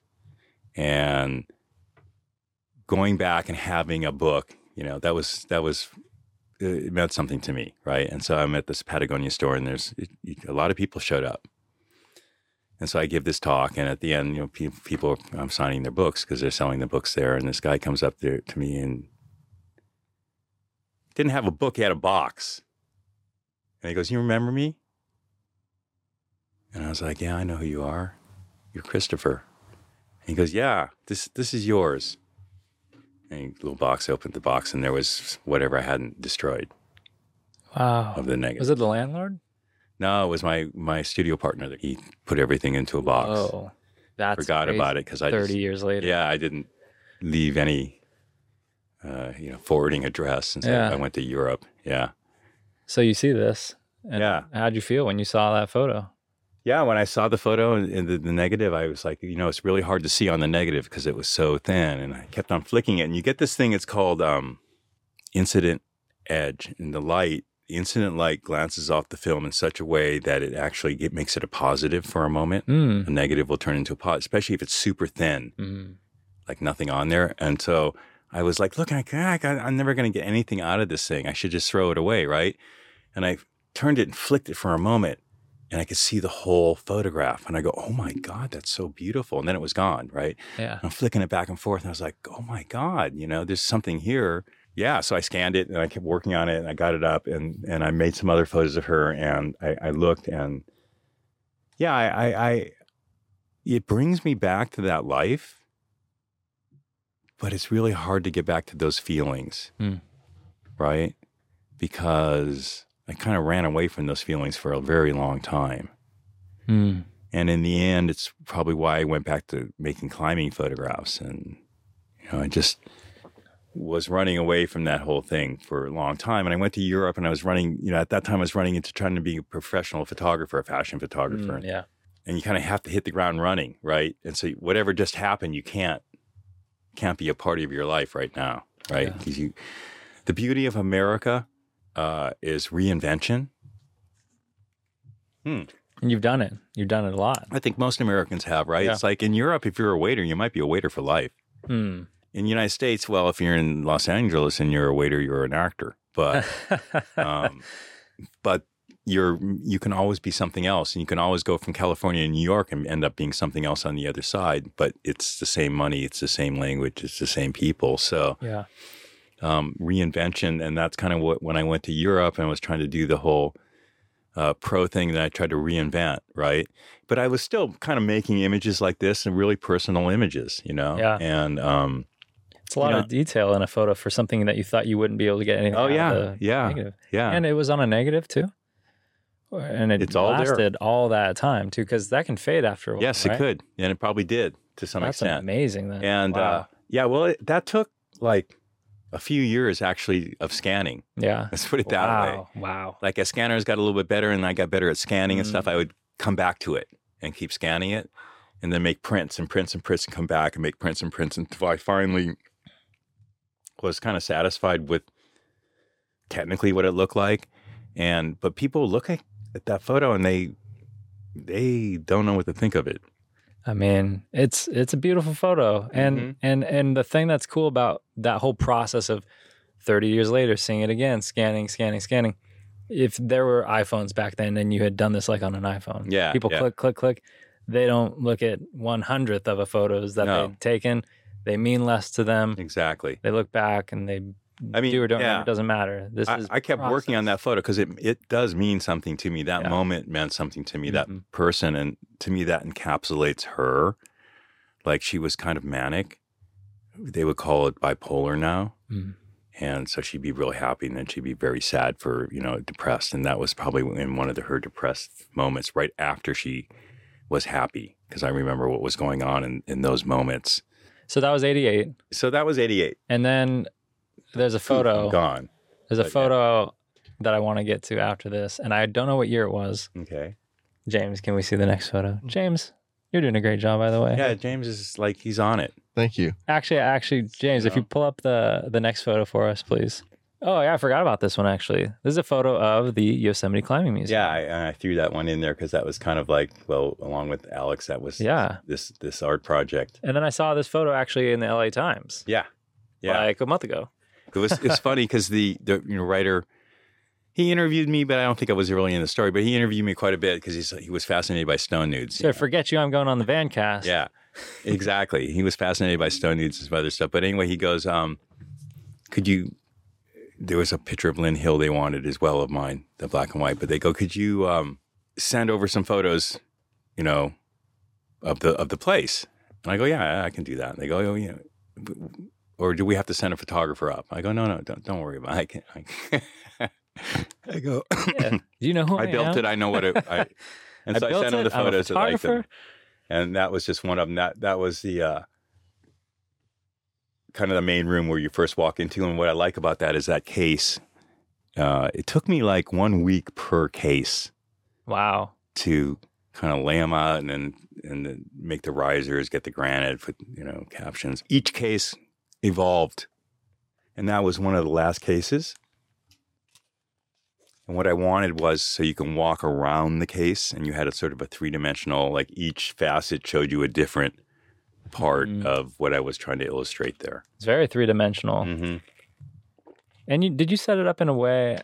And going back and having a book, you know, that was that was it meant something to me, right? And so I'm at this Patagonia store, and there's a lot of people showed up. And so I give this talk, and at the end, you know, pe- people I'm signing their books because they're selling the books there. And this guy comes up there to me and didn't have a book; he had a box. And he goes, "You remember me?" And I was like, "Yeah, I know who you are. You're Christopher." And he goes, "Yeah, this this is yours." He, little box opened the box, and there was whatever I hadn't destroyed Wow. of the negative. Was it the landlord? No, it was my my studio partner that he put everything into a box. Oh, that's Forgot crazy. about it because I Thirty just, years later. yeah I didn't leave any uh, you know forwarding address, and so Yeah. I went to Europe. Yeah, So you see this. And Yeah. How'd you feel when you saw that photo? Yeah. When I saw the photo and, the, the negative, I was like, you know, it's really hard to see on the negative because it was so thin, and I kept on flicking it, and you get this thing. It's called um, incident edge, and the light. Incident light glances off the film in such a way that it actually it makes it a positive for a moment. Mm. A negative will turn into a positive, especially if it's super thin. Mm. like nothing on there. And so I was like, look, I, I, I'm never going to get anything out of this thing. I should just throw it away, right? And I turned it and flicked it for a moment and I could see the whole photograph. And I go, oh my God, that's so beautiful. And then it was gone, right? Yeah. And I'm flicking it back and forth. And I was like, oh my God, you know, there's something here. Yeah. So I scanned it and I kept working on it and I got it up and, and I made some other photos of her and I, I looked and yeah, I, I, I, it brings me back to that life but it's really hard to get back to those feelings, Hmm. right? Because I kind of ran away from those feelings for a very long time. Mm. And in the end, it's probably why I went back to making climbing photographs. And, you know, I just was running away from that whole thing for a long time. And I went to Europe and I was running, you know, at that time I was running into trying to be a professional photographer, a fashion photographer. Mm, yeah. and you kind of have to hit the ground running, right? And so whatever just happened, you can't can't be a part of your life right now, right? Yeah. you, the beauty of America uh, is reinvention. And you've done it. You've done it a lot. I think most Americans have, right? Yeah. It's like in Europe, if you're a waiter, you might be a waiter for life. Mm. In the United States, well, if you're in Los Angeles and you're a waiter, you're an actor. But um, but you're you can always be something else, and you can always go from California to New York and end up being something else on the other side. But it's the same money, it's the same language, it's the same people. So yeah. Um, reinvention, and that's kind of what when I went to Europe and was trying to do the whole uh, pro thing that I tried to reinvent, right? But I was still kind of making images like this and really personal images, you know. Yeah. And um, It's a lot You of detail in a photo for something that you thought you wouldn't be able to get anything oh yeah, yeah, negative. yeah. And it was on a negative too. And it It's all there. lasted all that time too, because that can fade after a while. yes, right? it could, and it probably did to some That's extent. amazing. Then. And uh, yeah, well, it, that took like a few years actually of scanning. yeah. Let's put it that way. wow. Wow. Like as scanners got a little bit better and I got better at scanning and Mm. stuff, I would come back to it and keep scanning it and then make prints and prints and prints and come back and make prints and prints until I finally was kind of satisfied with technically what it looked like. And but people look at, at that photo and they they don't know what to think of it. I mean, it's it's a beautiful photo, and Mhm. and and the thing that's cool about that whole process of thirty years later, seeing it again, scanning, scanning, scanning. If there were iPhones back then, and you had done this like on an iPhone, Yeah, people yeah. click, click, click. They don't look at one hundredth of a photos that No. they've taken. They mean less to them. Exactly. They look back and they I mean, do or don't. yeah. It doesn't matter. This I, is. I kept working on that photo because it it does mean something to me. That Yeah. moment meant something to me. Mhm. That person, and to me, that encapsulates her. Like she was kind of manic. They would call it bipolar now, Mhm. and so she'd be really happy, and then she'd be very sad for you know depressed, and that was probably in one of the, her depressed moments, right after she was happy, because I remember what was going on in in those moments. So that was '88, So that was eighty eight. and then there's a photo. gone. There's a But, yeah. photo that I want to get to after this, and I don't know what year it was. Okay. James, can we see the next photo? James, you're doing a great job, by the way. Yeah, James is like he's on it. Thank you. Actually, actually, James, if know? you pull up the the next photo for us, please. Oh yeah, I forgot about this one actually. This is a photo of the Yosemite Climbing Museum. Yeah, I, I threw that one in there because that was kind of like, well, along with Alex, that was Yeah. this this art project. And then I saw this photo actually in the LA Times Yeah, yeah. like a month ago. It was it's funny because the the you know, writer he interviewed me, but I don't think I was really in the story. But he interviewed me quite a bit because he was fascinated by stone nudes. So forget you, I'm going on the Vancast. Yeah, exactly. he was fascinated by stone nudes and some other stuff. But anyway, he goes, um, "Could you?" There was a picture of Lynn Hill they wanted as well of mine, the black and white. But they go, "Could you um, send over some photos, you know, of the of the place?" And I go, "Yeah, I can do that." And they go, "Oh, yeah." Or do we have to send a photographer up? I go, no, no, don't, don't worry about it. I can. I, can. I go. Yeah. Do you know who I, I built am? it. I know what it. I, and so I, built sent him the photos that I liked them and that was just one of them. That that was the uh, kind of the main room where you first walk into. And what I like about that is that case. Uh, it took me like one week per case Wow. to kind of lay them out and then and then make the risers, get the granite, put you know captions. Each case evolved, and that was one of the last cases. And what I wanted was so you can walk around the case, and you had a sort of a three dimensional, like each facet showed you a different part Mhm. of what I was trying to illustrate there. It's very three dimensional. Mm-hmm. And you did you set it up in a way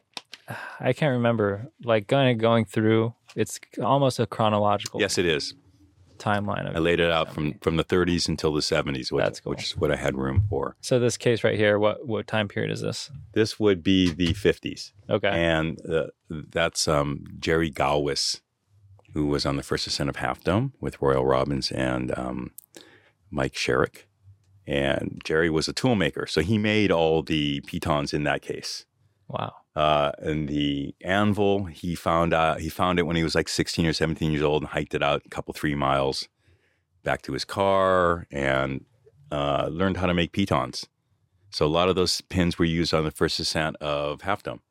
I can't remember, like kind of going through. It's almost a chronological Yes, it is. Timeline I laid it out from from the 30s until the 70s, which, cool. which is what I had room for. So this case right here, what what time period is this? This would be the 50s. Okay. And uh, that's um, Jerry Gallwas, who was on the first ascent of Half Dome with Royal Robbins and um, Mike Sherrick. And Jerry was a tool maker, so he made all the pitons in that case. wow. Uh, and the anvil, he found out he found it when he was like 16 or 17 years old and hiked it out a couple three miles back to his car and uh, learned how to make pitons. So a lot of those pins were used on the first ascent of Half Dome.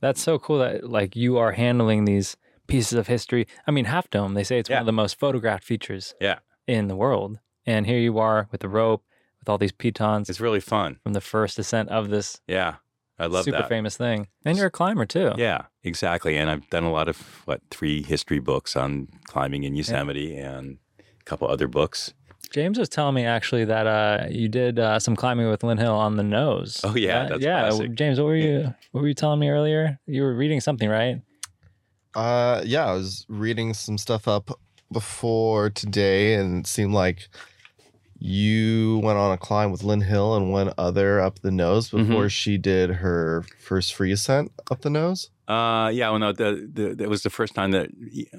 That's so cool that like you are handling these pieces of history. I mean, Half Dome, they say it's one of the most photographed features Yeah. in the world. And here you are with the rope, with all these pitons It's really fun. from the first ascent of this Yeah, I love that. super that. famous thing. And you're a climber too. Yeah, exactly. And I've done a lot of what three history books on climbing in Yosemite and a couple other books. James was telling me actually that uh, you did uh, some climbing with Lynn Hill on the nose. Oh, yeah, Uh, that's yeah. classic. James, what were you what were you telling me earlier? You were reading something, right? Uh, yeah, I was reading some stuff up before today, and it seemed like you went on a climb with Lynn Hill and one other up the nose before she did her first free ascent up the nose. Uh, yeah, well, no, the, the, that was the first time that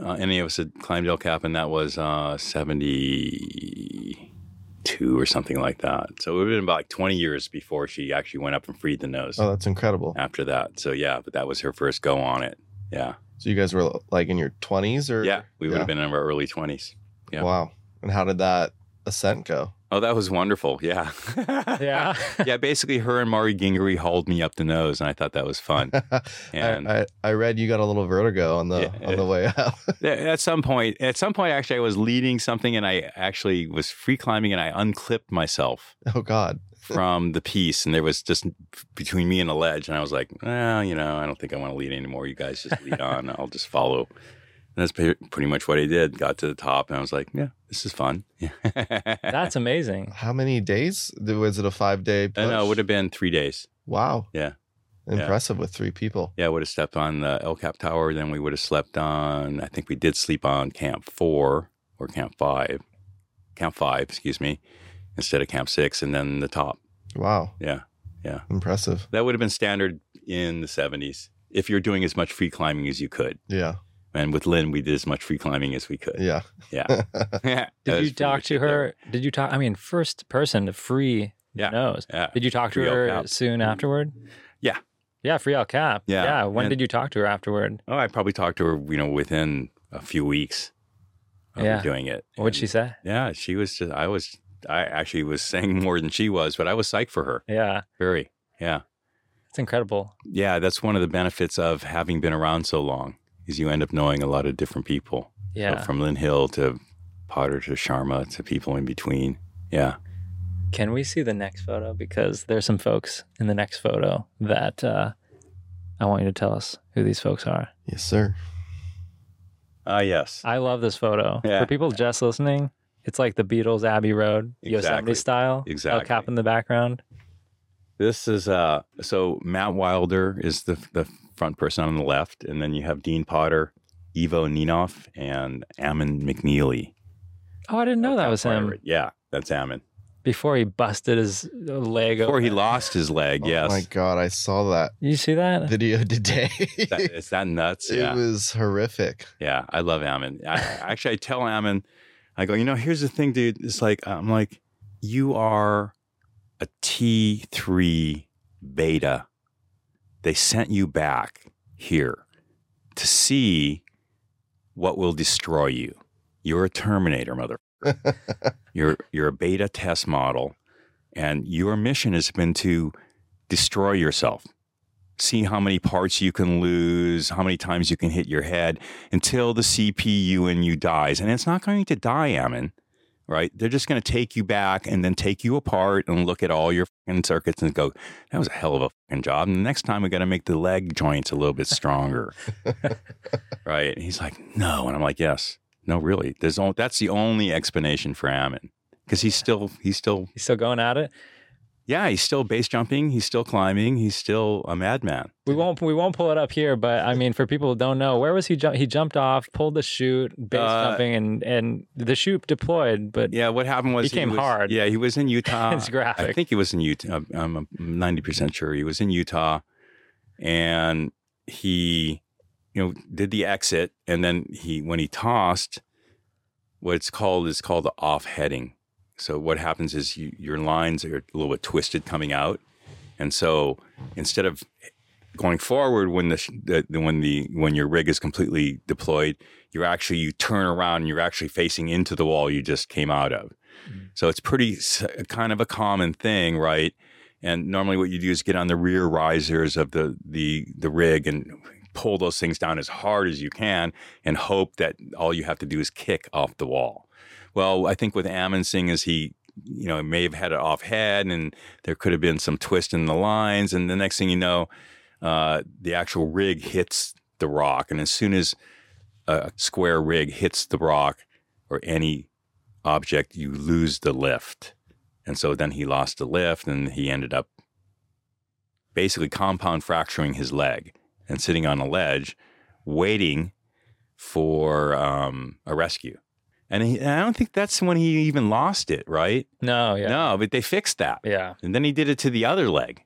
uh, any of us had climbed El Cap, and that was uh, 72 or something like that. So it would have been about like 20 years before she actually went up and freed the nose Oh, that's incredible. after that. So, yeah, but that was her first go on it. Yeah. So you guys were like in your twenties, or Yeah, we would Yeah. have been in our early 20s. yeah. Wow. And how did that ascent go? Oh, that was wonderful. Yeah. Yeah. yeah, basically, her and Mari Gingery hauled me up the nose, and I thought that was fun. And- I, I I read you got a little vertigo on the Yeah. on the way up. at some point, at some point, actually, I was leading something, and I actually was free climbing, and I unclipped myself oh God. from the piece, and there was just between me and a ledge, and I was like, well, you know, I don't think I want to lead anymore. You guys just lead on. I'll just follow. And that's pretty much what I did. Got to the top, and I was like, yeah, this is fun. Yeah. That's amazing. How many days? Was it a five day? Uh, no, it would have been three days. Wow. Yeah. Impressive with three people. Yeah, would have slept on the El Cap Tower. Then we would have slept on. I think we did sleep on Camp Four or Camp Five, Camp Five, excuse me, instead of Camp Six, and then the top. Wow. Yeah. Yeah, Impressive. that would have been standard in the seventies if you're doing as much free climbing as you could. Yeah. And with Lynn, we did as much free climbing as we could. Yeah. Yeah. That Did you talk to it there. her? Did you talk? I mean, first person to free Yeah. nose. Yeah. Did you talk to Free El her Cap. soon mm-hmm. afterward? Yeah. Yeah, free El Cap. Yeah. Yeah. When And- did you talk to her afterward? Oh, I probably talked to her, you know, within a few weeks of Yeah. doing it. What'd she say? Yeah, she was just. I was. I actually was saying more than she was, but I was psyched for her. Yeah. Very. Yeah. It's incredible. Yeah, that's one of the benefits of having been around so long is you end up knowing a lot of different people. So Yeah. from Lynn Hill to Potter to Sharma to people in between. Yeah. Can we see the next photo? Because there's some folks in the next photo that uh, I want you to tell us who these folks are. Yes, sir. Ah, yes. I love this photo. Yeah. For people just listening, it's like the Beatles Abbey Road, Yosemite Exactly. style. Exactly. El Cap in the background. This is uh so Matt Wilder is the the front person on the left, and then you have Dean Potter, Ivo Ninov, and Ammon McNeely. Oh, I didn't know that was him Pirate. Yeah, that's Ammon. before he busted his leg. Before he lost his leg, Oh yes. my god, I saw that You see that? video today. Is that, is that nuts? it was horrific. Yeah, I love Ammon. I, actually, I tell Ammon, I go, you know, here's the thing, dude. It's like, I'm like, you are a T3 beta. They sent you back here to see what will destroy you. You're a Terminator, mother. you're you're a beta test model, and your mission has been to destroy yourself. See how many parts you can lose, how many times you can hit your head until the CPU in you dies. And it's not going to die, Ammon, right? They're just going to take you back and then take you apart and look at all your fucking circuits and go, that was a hell of a fucking job. And the next time we got to make the leg joints a little bit stronger. right? And he's like, no. And I'm like, yes. No, really. There's only, that's the only explanation for Ammon. Because he's still, he's still, He's still going at it. Yeah, he's still base jumping. He's still climbing. He's still a madman. We won't we won't pull it up here, but I mean, for people who don't know, where was he? Jump? He jumped off, pulled the chute, base Uh, jumping, and and the chute deployed. But Yeah, what happened was He came was- hard. Yeah, he was in Utah. It's graphic. I think he was in Utah. I'm ninety percent sure he was in Utah, and he, you know, did the exit, and then he when he tossed, what it's called is called the off heading. So what happens is you, your lines are a little bit twisted coming out, and so instead of going forward when the, the the- when the when your rig is completely deployed, you're actually you turn around and you're actually facing into the wall you just came out of. Mm-hmm. So it's pretty kind of a common thing, right? And normally what you do is get on the rear risers of the the the rig and pull those things down as hard as you can and hope that all you have to do is kick off the wall. Well, I think with Ammon Singh is he you know, may have had it off head and there could have been some twist in the lines. And the next thing you know, uh, the actual rig hits the rock. And as soon as a square rig hits the rock or any object, you lose the lift. And so then he lost the lift and he ended up basically compound fracturing his leg and sitting on a ledge waiting for um, a rescue. And, he, and I don't think that's when he even lost it, right? no, yeah, No, but they fixed that. yeah. And then he did it to the other leg.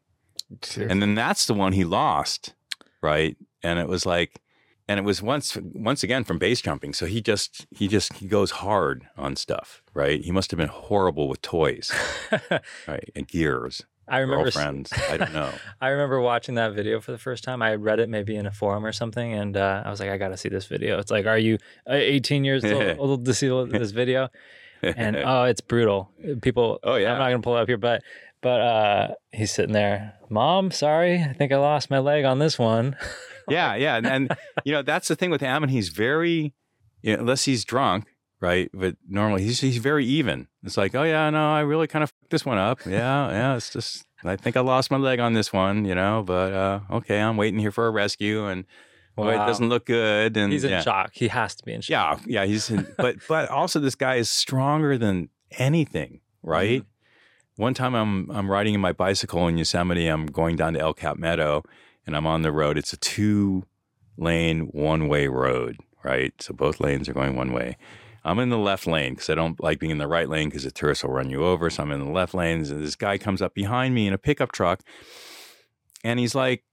And then that's the one he lost, right? And it was like, and it was once once again from base jumping. So he just he just he goes hard on stuff, right? He must have been horrible with toys, right? And gears, I remember. girlfriends. I don't know. I remember watching that video for the first time. I read it maybe in a forum or something, and uh, I was like, I got to see this video. It's like, are you uh, 18 years old, old to see this video? And oh, it's brutal. People. Oh, yeah. I'm not gonna pull it up here, but but uh, he's sitting there. Mom, sorry, I think I lost my leg on this one. yeah, yeah, and, and you know that's the thing with Ammon. He's very, you know, unless he's drunk, right? But normally he's he's very even. It's like, oh yeah, no, I really kind of fucked this one up. Yeah, yeah, it's just I think I lost my leg on this one, you know. But uh, okay, I'm waiting here for a rescue, and boy, it doesn't look good. And He's in yeah. shock. He has to be in shock. Yeah, yeah, he's in, but but also this guy is stronger than anything, right? One time I'm I'm riding in my bicycle in Yosemite. I'm going down to El Cap Meadow, and I'm on the road. It's a two lane one way road, right? So both lanes are going one way. I'm in the left lane because I don't like being in the right lane because the tourists will run you over. So I'm in the left lane. And this guy comes up behind me in a pickup truck, and he's like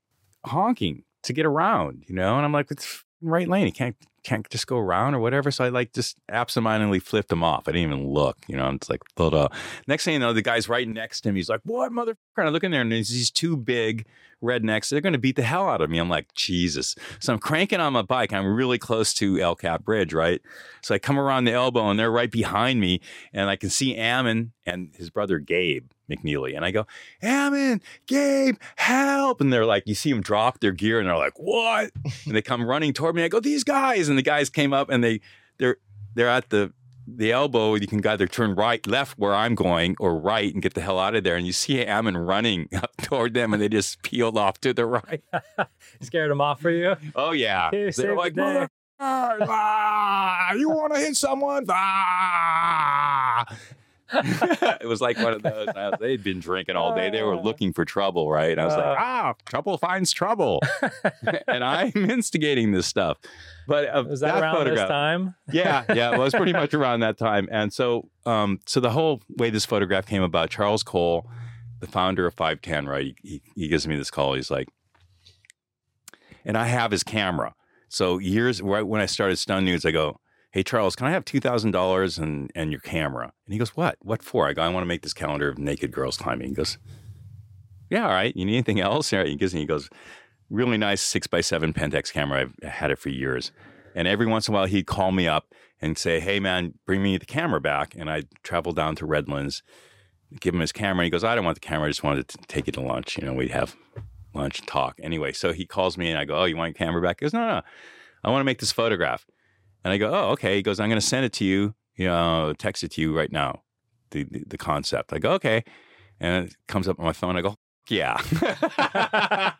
honking to get around, you know. And I'm like, it's right lane. He can't can't just go around or whatever. So I like just absentmindedly flipped him off. I didn't even look, you know. It's like, uh, next thing you know, the guy's right next to him. He's like, "What motherfucker?" And I look in there, and there's these two big rednecks. They're going to beat the hell out of me. I'm like, Jesus. So I'm cranking on my bike. I'm really close to El Cap Bridge, right? So I come around the elbow, and they're right behind me, and I can see Ammon and his brother Gabe McNeely, and I go, Ammon, Gabe, help! And they're like, you see them drop their gear, and they're like, what? and they come running toward me. I go, these guys, and the guys came up, and they they're they're at the the elbow, you can either turn right, left where I'm going, or right and get the hell out of there. And you see Ammon running up toward them, and they just peeled off to the right. Scared them off for you? Oh yeah, they're like. "Mother- ah, you want to hit someone? Ah. it was like one of those. I was- They'd been drinking all day. They were looking for trouble, right? And I was Uh. like, ah, trouble finds trouble, and I'm instigating this stuff. But uh, Was that, around this time? yeah, yeah, it was pretty much around that time. And so, um, so the whole way this photograph came about, Charles Cole, the founder of 510, right? He, he, he gives me this call. He's like, and I have his camera. So years right when I started Stone Nudes, I go, "Hey Charles, can I have two thousand dollars and and your camera?" And he goes, "What? What for?" I go, "I want to make this calendar of naked girls climbing." He goes, "Yeah, all right. You need anything else?" All right. He gives me. He goes, "Really nice six by seven Pentax camera. I've had it for years." And every once in a while, he'd call me up and say, "Hey man, bring me the camera back." And I'd travel down to Redlands, give him his camera. He goes, "I don't want the camera. I just wanted to take you to lunch. You know, we'd have." lunch talk. Anyway, so he calls me and I go, Oh, you want your camera back? He goes, No, no, I want to make this photograph. And I go, Oh, okay. He goes, I'm going to send it to you, you know, text it to you right now, the, the, the concept. I go, Okay. And it comes up on my phone. I go, Yeah.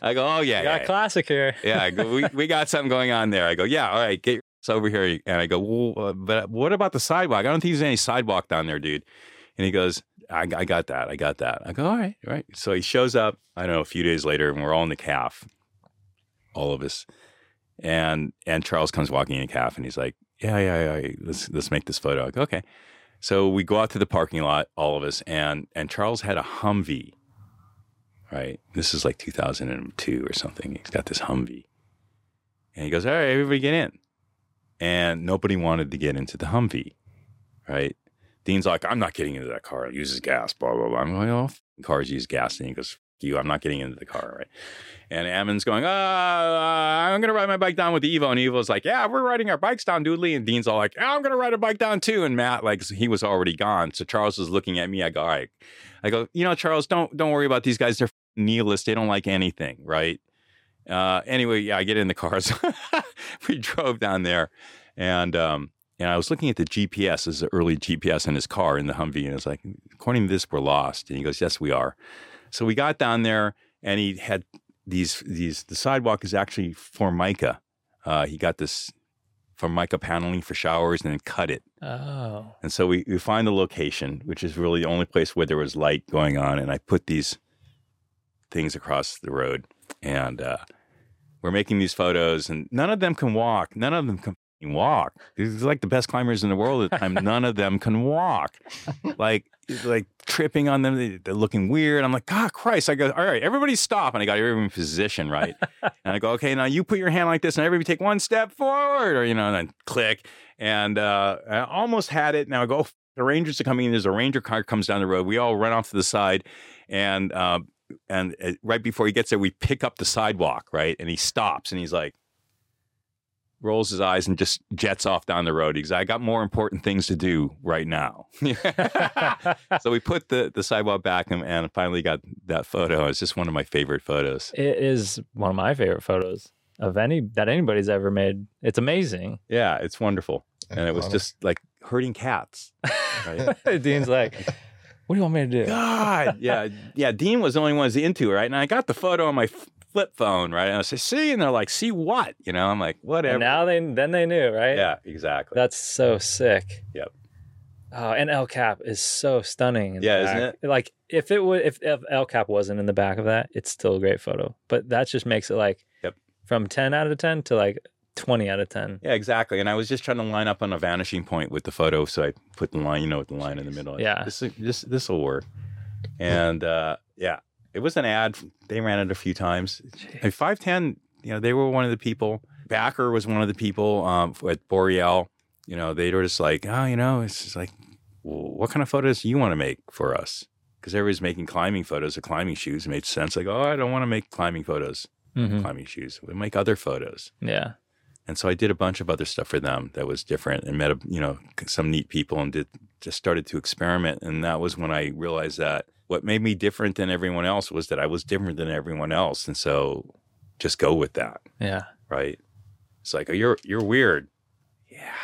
I go, Oh, yeah. got yeah, classic here. yeah. I go, we, we got something going on there. I go, Yeah, all right, get your over here. And I go, Well, uh, but what about the sidewalk? I don't think there's any sidewalk down there, dude. And he goes, I, I got that. I got that. I go, all right, all right. So he shows up, I don't know, a few days later, and we're all in the calf, all of us. And and Charles comes walking in the calf and he's like, Yeah, yeah, yeah, let's let's make this photo. Go, okay. So we go out to the parking lot, all of us, and and Charles had a Humvee. Right. This is like 2002 or something. He's got this Humvee. And he goes, All right, everybody get in. And nobody wanted to get into the Humvee. Right. Dean's like, I'm not getting into that car. It uses gas, blah, blah, blah. I'm going, oh, cars use gas. And he goes, you, I'm not getting into the car, right? And Ammon's going, uh, I'm going to ride my bike down with Ivo. And Ivo's like, yeah, we're riding our bikes down, Doodly. And Dean's all like, I'm going to ride a bike down too. And Matt, like, he was already gone. So Charles was looking at me. I go, all right. I go, you know, Charles, don't don't worry about these guys. They're nihilists. They don't like anything, right? Uh, anyway, yeah, I get in the cars. we drove down there. And um, and I was looking at the GPS, as the early GPS in his car in the Humvee, and it's like, according to this, we're lost. And he goes, Yes, we are. So we got down there, and he had these these. The sidewalk is actually Formica. Uh, he got this Formica paneling for showers, and then cut it. Oh. And so we, we find the location, which is really the only place where there was light going on. And I put these things across the road, and uh, we're making these photos, and none of them can walk. None of them can walk. These are like the best climbers in the world at the time. none of them can walk. Like like tripping on them. They, they're looking weird. I'm like, God Christ. I go, all right, everybody stop. And I got everyone in position, right? and I go, okay, now you put your hand like this and everybody take one step forward or, you know, and then click. And uh, I almost had it. Now I go, the Rangers are coming in. There's a Ranger car comes down the road. We all run off to the side. And, uh, and uh, right before he gets there, we pick up the sidewalk, right? And he stops and he's like, rolls his eyes and just jets off down the road. He's, I got more important things to do right now. so we put the, the sidewalk back and, and finally got that photo. It's just one of my favorite photos. It is one of my favorite photos of any that anybody's ever made. It's amazing. Yeah, it's wonderful. And it was Wow. just like herding cats. Right? Dean's like, "What do you want me to do?" God, yeah, yeah. Dean was the only one who's into it, right? And I got the photo on my f- flip phone, right? And I say, "See," and they're like, "See what?" You know? I'm like, "Whatever." And now they then they knew, right? yeah, exactly. That's so sick. Yep. Oh, and El Cap is so stunning. Yeah, isn't back. Like if it would, if, if El Cap wasn't in the back of that, it's still a great photo. But that just makes it like, Yep. from ten out of ten to like twenty out of ten. Yeah, exactly. And I was just trying to line up on a vanishing point with the photo, so I put the line, you know, the line in the middle. Yeah. this this this will work. And uh, yeah, it was an ad. They ran it a few times. Five ten, you know, they were one of the people. Backer was one of the people um, at Boreal. You know, they were just like, oh, you know, it's just like, well, what kind of photos do you want to make for us? Because everybody's making climbing photos of climbing shoes. It made sense. Like, oh, I don't want to make climbing photos, Mhm. climbing shoes. We make other photos. Yeah. And so I did a bunch of other stuff for them that was different and met, a, you know, some neat people and did just started to experiment. And that was when I realized that what made me different than everyone else was that I was different than everyone else. And so just go with that, Yeah. right? It's like, oh, you're, you're weird. Yeah.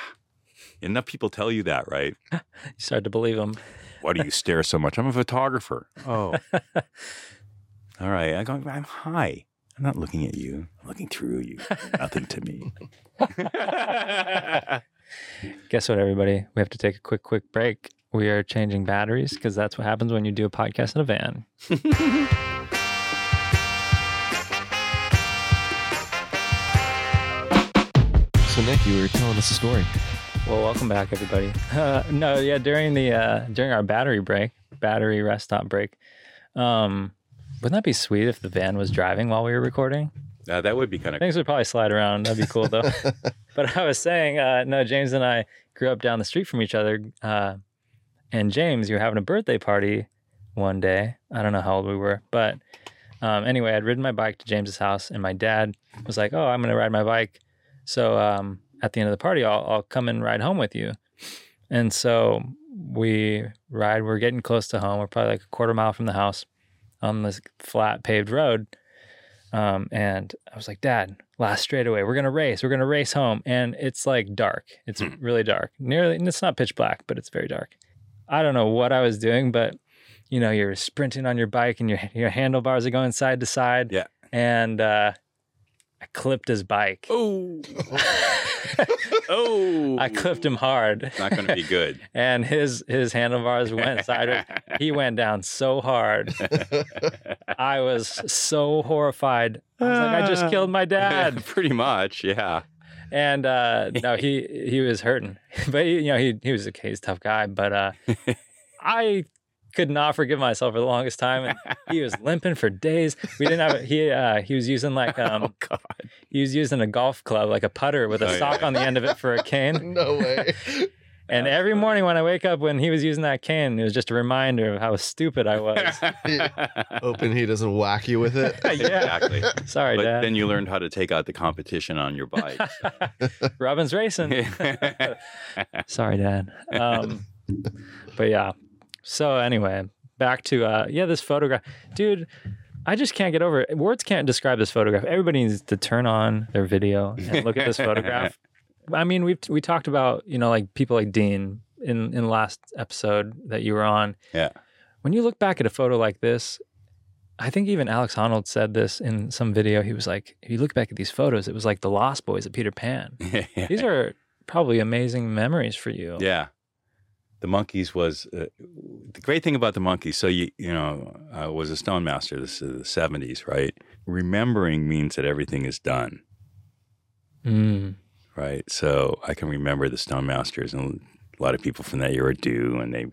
Enough people tell you that, right? You start to believe them. Why do you stare so much? I'm a photographer. Oh. All right. I go, I'm high. I'm not looking at you. I'm looking through you. Nothing to me. Guess what, everybody? We have to take a quick, quick break. We are changing batteries because that's what happens when you do a podcast in a van. So Nick, you were telling us a story. Well, welcome back, everybody. Uh, no, yeah, during the uh, during our battery break, battery rest stop break, um, wouldn't that be sweet if the van was driving while we were recording? Uh, that would be kind of Things would probably slide around. That'd be cool, though. but I was saying, uh, no, James and I grew up down the street from each other. Uh, and James, you were having a birthday party one day. I don't know how old we were, but um, anyway, I'd ridden my bike to James's house, and my dad was like, "Oh, I'm going to ride my bike." So um, at the end of the party, I'll, I'll come and ride home with you. And so we ride. We're getting close to home. We're probably like a quarter mile from the house on this flat paved road. Um, and I was like, Dad, last straightaway, we're gonna race. We're gonna race home. And it's like dark. It's Hmm. really dark. Nearly, and it's not pitch black, but it's very dark. I don't know what I was doing, but you know, you're sprinting on your bike and your your handlebars are going side to side. Yeah. And uh, I clipped his bike. Oh. oh. I clipped him hard. It's not going to be good. and his his handlebars went sideways. He went down so hard. I was so horrified. I was like, I just killed my dad. Pretty much, yeah. And uh, no, he he was hurting, but he, you know he he was a he's a tough guy. But uh, I could not forgive myself for the longest time, and he was limping for days. We didn't have he uh, he was using like um oh God. he was using a golf club like a putter with a Oh, yeah. sock on the end of it for a cane. No way. And every morning when I wake up, when he was using that cane, it was just a reminder of how stupid I was. Hoping he doesn't whack you with it. yeah. Exactly. Sorry, Dad. But Dad. then you learned how to take out the competition on your bike. Robin's racing. Sorry, Dad. Um, but yeah. So anyway, back to uh, yeah, this photograph, dude. I just can't get over it. Words can't describe this photograph. Everybody needs to turn on their video and look at this photograph. I mean, we we talked about you know like people like Dean in in the last episode that you were on. Yeah. When you look back at a photo like this, I think even Alex Honnold said this in some video. He was like, if you look back at these photos, it was like the Lost Boys of Peter Pan. These are probably amazing memories for you. Yeah. The monkeys was uh, the great thing about the monkeys. So you you know I was a stone master. This is the seventies, right? Remembering means that everything is done, Mm. Right? So I can remember the stone masters, and a lot of people from that era do, and they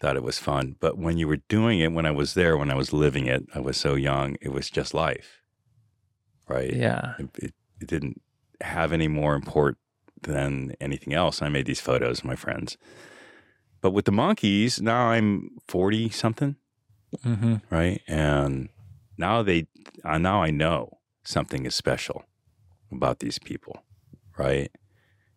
thought it was fun. But when you were doing it, when I was there, when I was living it, I was so young. It was just life, right? Yeah. it, it, it didn't have any more import than anything else. I made these photos of my friends. But with the monkeys, now I'm 40 something, hmm right? And now they, uh, now I know something is special about these people, right?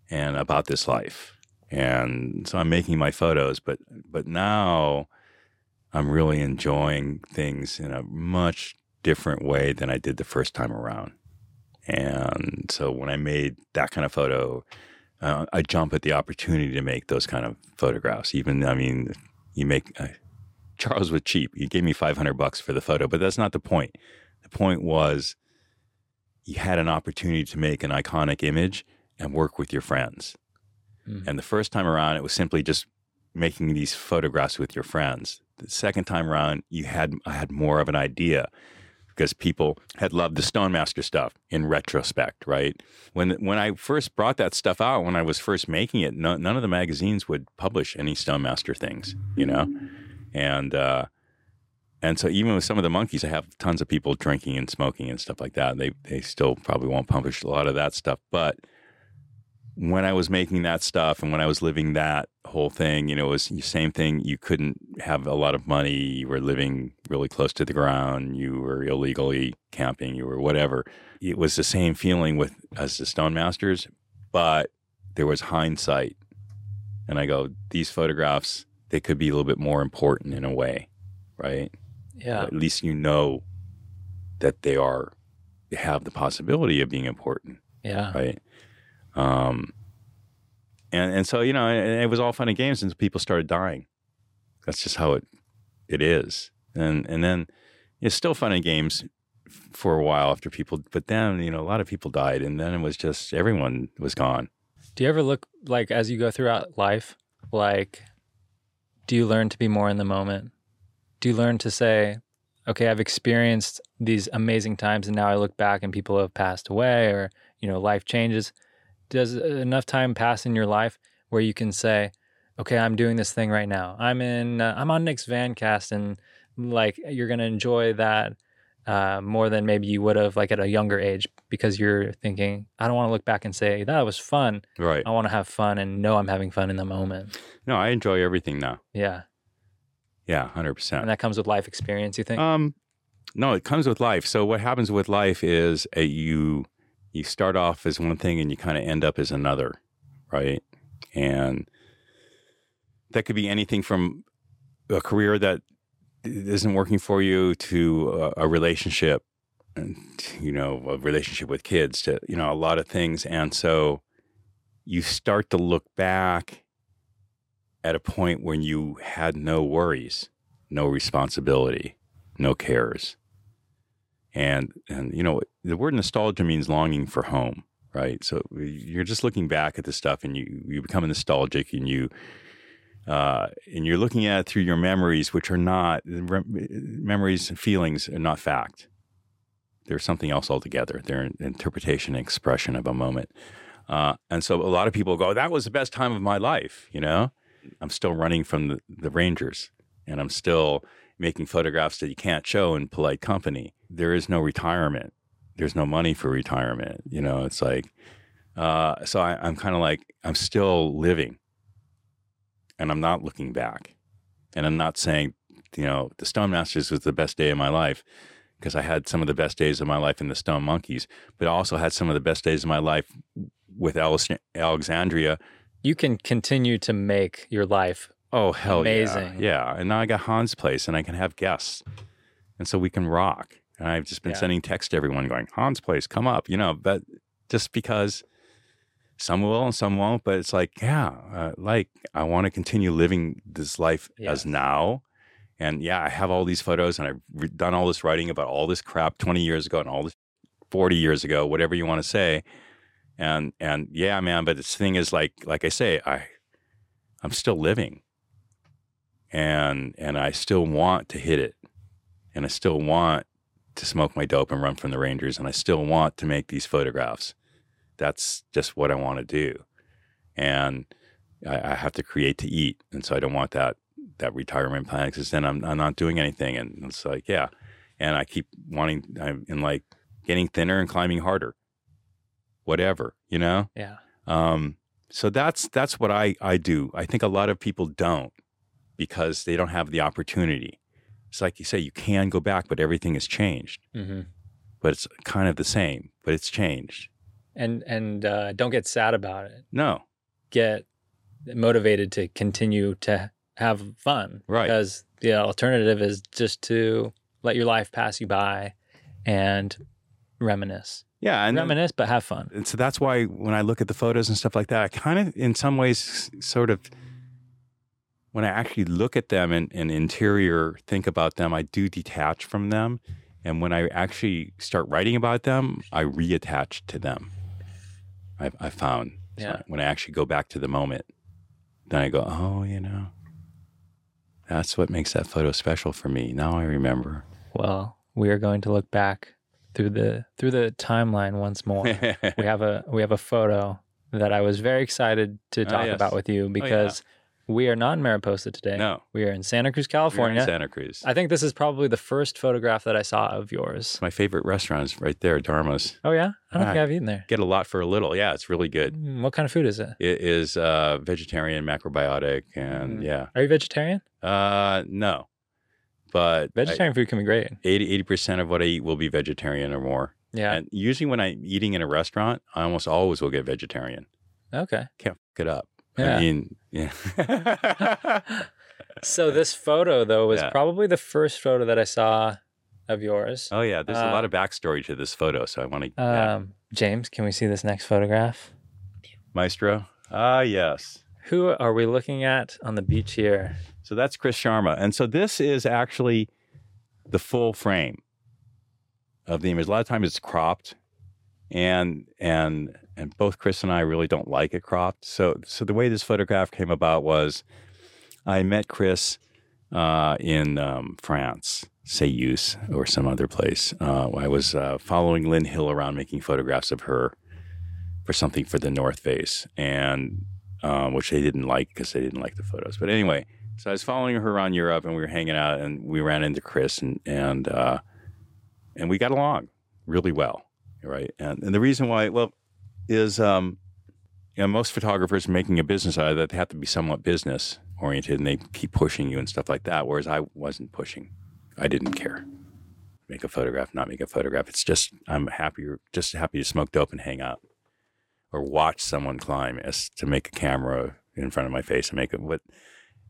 And about this life. And so I'm making my photos, but, but now I'm really enjoying things in a much different way than I did the first time around. And so when I made that kind of photo, uh, I jump at the opportunity to make those kind of photographs. Even, I mean, you make, uh, Charles was cheap. He gave me 500 bucks for the photo, but that's not the point. The point was you had an opportunity to make an iconic image and work with your friends. Mhm. And the first time around, it was simply just making these photographs with your friends. The second time around, you had I had more of an idea because people had loved the Stone Master stuff in retrospect, right? When when I first brought that stuff out, when I was first making it, no, none of the magazines would publish any Stone Master things, you know, and uh, and so even with some of the monkeys, I have tons of people drinking and smoking and stuff like that. They they still probably won't publish a lot of that stuff, but when I was making that stuff and when I was living that whole thing, you know, it was the same thing. You couldn't have a lot of money. You were living really close to the ground. You were illegally camping. You were whatever. It was the same feeling with as the Stone Masters, but there was hindsight. And I go, these photographs, they could be a little bit more important in a way, right? Yeah. At least you know that they are, they have the possibility of being important Yeah. right? Um, and and so you know, it, it was all fun and games until people started dying. That's just how it it is, and and then it's still fun and games for a while after people, but then you know a lot of people died, and then it was just everyone was gone. Do you ever look like as you go throughout life, like, do you learn to be more in the moment? Do you learn to say, okay, I've experienced these amazing times and now I look back and people have passed away or, you know, life changes. Does enough time pass in your life where you can say, okay, I'm doing this thing right now. I'm in, uh, I'm on Nick's Vancast and like you're going to enjoy that uh, more than maybe you would have like at a younger age because you're thinking, I don't want to look back and say that was fun. Right. I want to have fun and know I'm having fun in the moment. No, I enjoy everything now. Yeah. Yeah, hundred percent. And that comes with life experience, you think? Um, no, it comes with life. So what happens with life is a, you you start off as one thing and you kind of end up as another, right? And that could be anything from a career that isn't working for you to a, a relationship, and you know, a relationship with kids to you know a lot of things. And so you start to look back at a point when you had no worries, no responsibility, no cares. And and you know, the word nostalgia means longing for home, right? So you're just looking back at the stuff and you you become nostalgic and you uh, and you're looking at it through your memories, which are not memories and feelings are not fact. They're something else altogether. They're an interpretation and expression of a moment. Uh, and so a lot of people go, "That was the best time of my life," you know. I'm still running from the, the Rangers and I'm still making photographs that you can't show in polite company. There is no retirement. There's no money for retirement. You know, it's like, uh, so I, I'm kind of like, I'm still living and I'm not looking back. And I'm not saying, you know, the Stone Masters was the best day of my life because I had some of the best days of my life in the Stone Monkeys, but I also had some of the best days of my life with Alexandria you can continue to make your life oh hell amazing. Yeah. yeah. And now I got Hans' place and I can have guests. And so we can rock. And I've just been yeah. sending text to everyone going, Hans' place, come up, you know, but just because some will and some won't, but it's like, yeah, uh, like I want to continue living this life yes. as now. And yeah, I have all these photos and I've done all this writing about all this crap 20 years ago and all this 40 years ago, whatever you want to say and and yeah man but this thing is like like i say i i'm still living. And and i still want to hit it. And i still want to smoke my dope and run from the rangers. And i still want to make these photographs. That's just what i want to do. And I, I, have to create to eat. And so i don't want that that retirement plan because then I'm, I'm not doing anything. And it's like yeah. And i keep wanting i'm in like getting thinner and climbing harder whatever, you know? Yeah. Um, so that's that's what I, I do. I think a lot of people don't because they don't have the opportunity. It's like you say, you can go back, but everything has changed. Mm-hmm. But it's kind of the same, but it's changed. And and uh, don't get sad about it. No. Get motivated to continue to have fun. Right. Because the alternative is just to let your life pass you by and reminisce. Yeah, and reminisce, but have fun. And so that's why when I look at the photos and stuff like that, I kind of, in some ways, sort of, when I actually look at them and, and interior think about them, I do detach from them. And when I actually start writing about them, I reattach to them. I, I found. Yeah. when I actually go back to the moment, then I go, oh, you know, that's what makes that photo special for me. Now I remember. Well, we are going to look back through the through the timeline once more. we have a we have a photo that I was very excited to ah, talk oh, yes. about with you because oh, yeah. we are not in Mariposa today. No, we are in Santa Cruz, California. Santa Cruz. I think this is probably the first photograph that I saw of yours. My favorite restaurant is right there, Dharma's. Oh yeah, I don't ah, think I've eaten there. Get a lot for a little. Yeah, it's really good. Mm, what kind of food is it? It is uh, vegetarian, macrobiotic, and mm. yeah. Are you vegetarian? Uh, no. But vegetarian I, food can be great. 80 percent of what I eat will be vegetarian or more. Yeah. And usually when I'm eating in a restaurant, I almost always will get vegetarian. Okay. Can't fuck it up. Yeah. I mean, yeah. so this photo though was yeah. probably the first photo that I saw of yours. Oh yeah, there's uh, a lot of backstory to this photo, so I want to. Um, James, can we see this next photograph? Maestro, Ah, yes. Who are we looking at on the beach here? So that's Chris Sharma. And so this is actually the full frame of the image. A lot of times it's cropped and and and both Chris and I really don't like it cropped. So so the way this photograph came about was I met Chris uh, in um, France, Céüse or some other place. Uh, I was uh, following Lynn Hill around making photographs of her for something for the North Face, and um, which they didn't like because they didn't like the photos. But anyway, so I was following her around Europe, and we were hanging out, and we ran into Chris, and and uh, and we got along really well, right? And and the reason why, well, is um, you know, most photographers making a business out of that, they have to be somewhat business oriented and they keep pushing you and stuff like that. Whereas I wasn't pushing. I didn't care. Make a photograph, not make a photograph. It's just I'm happier, just happy to smoke dope and hang out, or watch someone climb as to make a camera in front of my face and make it. What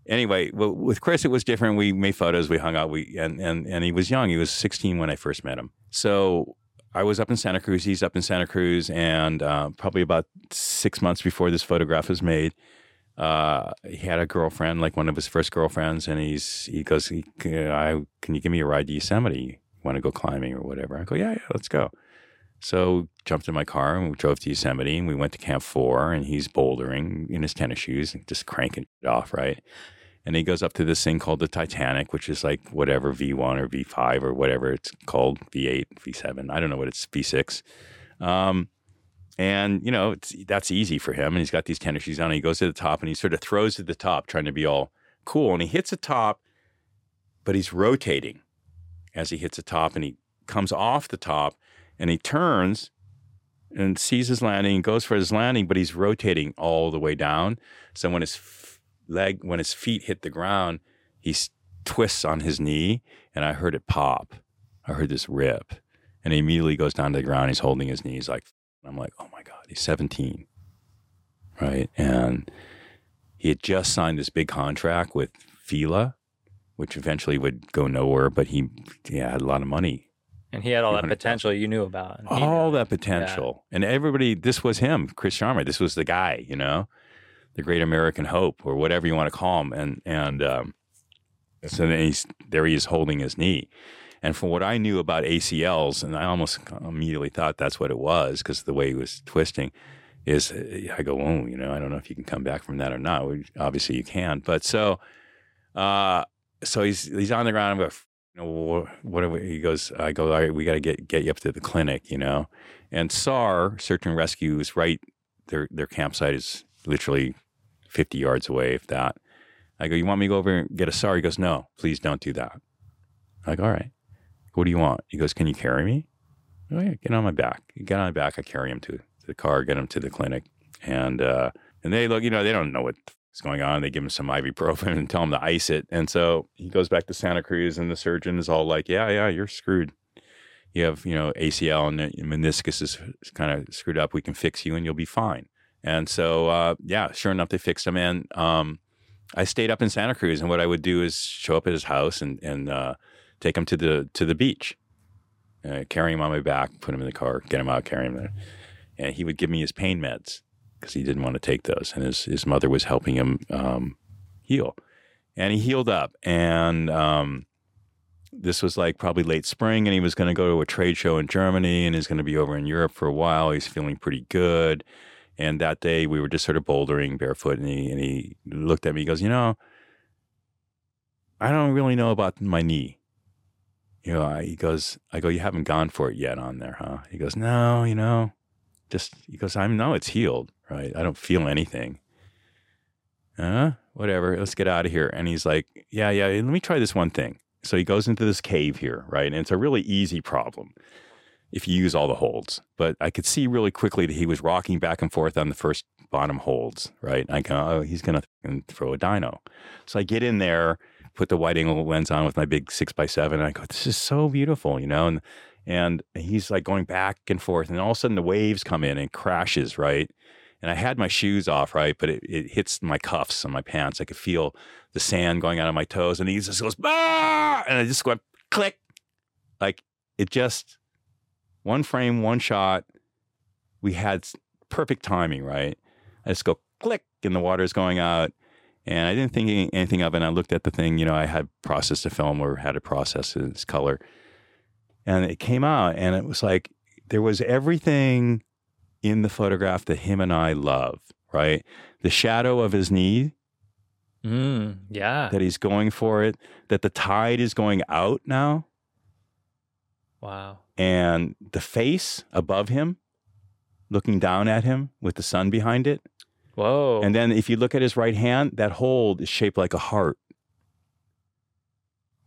anyway, well, with Chris it was different. We made photos, we hung out, we and and and he was young. He was 16 when I first met him. So I was up in Santa Cruz. He's up in Santa Cruz, and uh, probably about six months before this photograph was made, uh, he had a girlfriend, like one of his first girlfriends, and he's he goes, he, I, "Can you give me a ride to Yosemite? Want to go climbing or whatever?" I go, "Yeah, yeah, let's go." So jumped in my car and we drove to Yosemite, and we went to Camp Four, and he's bouldering in his tennis shoes, and just cranking it off, right? and he goes up to this thing called the Titanic, which is like whatever V1 or V5 or whatever it's called, V8, V7. I don't know what it's V6. Um, and you know that's easy for him, and he's got these tennis shoes on. He goes to the top, and he sort of throws to the top, trying to be all cool. And he hits the top, but he's rotating as he hits the top, and he comes off the top, and he turns and sees his landing and goes for his landing, but he's rotating all the way down. So when his leg, when his feet hit the ground, he twists on his knee, and I heard it pop. I heard this rip, and he immediately goes down to the ground. He's holding his knees like, I'm like, oh my god, he's 17, right? And he had just signed this big contract with Fila, which eventually would go nowhere, but he, yeah, had a lot of money and he had all that potential you knew about. All that potential. Yeah. And everybody, this was him, Chris Sharma. This was the guy, you know? the great American hope or whatever you want to call him. And, and, um, so then he's, there he is holding his knee. And from what I knew about ACLs, and I almost immediately thought that's what it was because the way he was twisting, is I go, oh, you know, I don't know if you can come back from that or not. Obviously, you can. But so, uh, so he's he's on the ground. I'm going, you know, what, are we? He goes, I go, all right, we got to get get you up to the clinic, you know. And SAR Search and Rescue is right. Their their campsite is literally 50 yards away, if that. I go, You want me to go over and get a SAR? He goes, No, please don't do that. I go, All right. What do you want? He goes, Can you carry me? Oh, yeah, get on my back. Get on my back. I carry him to, the car, get him to the clinic. And, uh, and they look, you know, they don't know what's going on. They give him some ibuprofen and tell him to ice it. And so he goes back to Santa Cruz, and the surgeon is all like, Yeah, yeah, you're screwed. You have, you know, ACL and meniscus is kind of screwed up. We can fix you and you'll be fine. And so, uh, yeah, sure enough, they fixed him. And um, I stayed up in Santa Cruz, and what I would do is show up at his house and and uh, take him to the to the beach, uh, carry him on my back, put him in the car, get him out, carry him there, and he would give me his pain meds because he didn't want to take those, and his his mother was helping him um, heal, and he healed up, and um, this was like probably late spring, and he was going to go to a trade show in Germany, and he's going to be over in Europe for a while. He's feeling pretty good and that day we were just sort of bouldering barefoot, and he and he looked at me. He goes, "You know, I don't really know about my knee." You know, I, he goes, "I go, you haven't gone for it yet on there, huh?" He goes, "No, you know, just." He goes, "I know it's healed, right? I don't feel anything." Uh, whatever. Let's get out of here. And he's like, "Yeah, yeah. Let me try this one thing." So he goes into this cave here, right? And it's a really easy problem if you use all the holds. But I could see really quickly that he was rocking back and forth on the first bottom holds, right? I go, oh, he's going to throw a dino. So I get in there, put the wide angle lens on with my big six by seven, and I go, this is so beautiful, you know? And, and he's like going back and forth, and all of a sudden the waves come in and crashes, right? And I had my shoes off, right? But it, it hits my cuffs on my pants. I could feel the sand going out of my toes, and he just goes, ah! And I just went click. Like it just one frame, one shot. We had perfect timing, right? I just go click, and the water is going out. And I didn't think anything of it. And I looked at the thing, you know, I had processed the film or had it processed in its color. And it came out, and it was like there was everything in the photograph that him and I love, right? The shadow of his knee, Mm, yeah. that he's going for it, that the tide is going out now, Wow. and the face above him looking down at him with the sun behind it. Whoa. And then if you look at his right hand, that hold is shaped like a heart.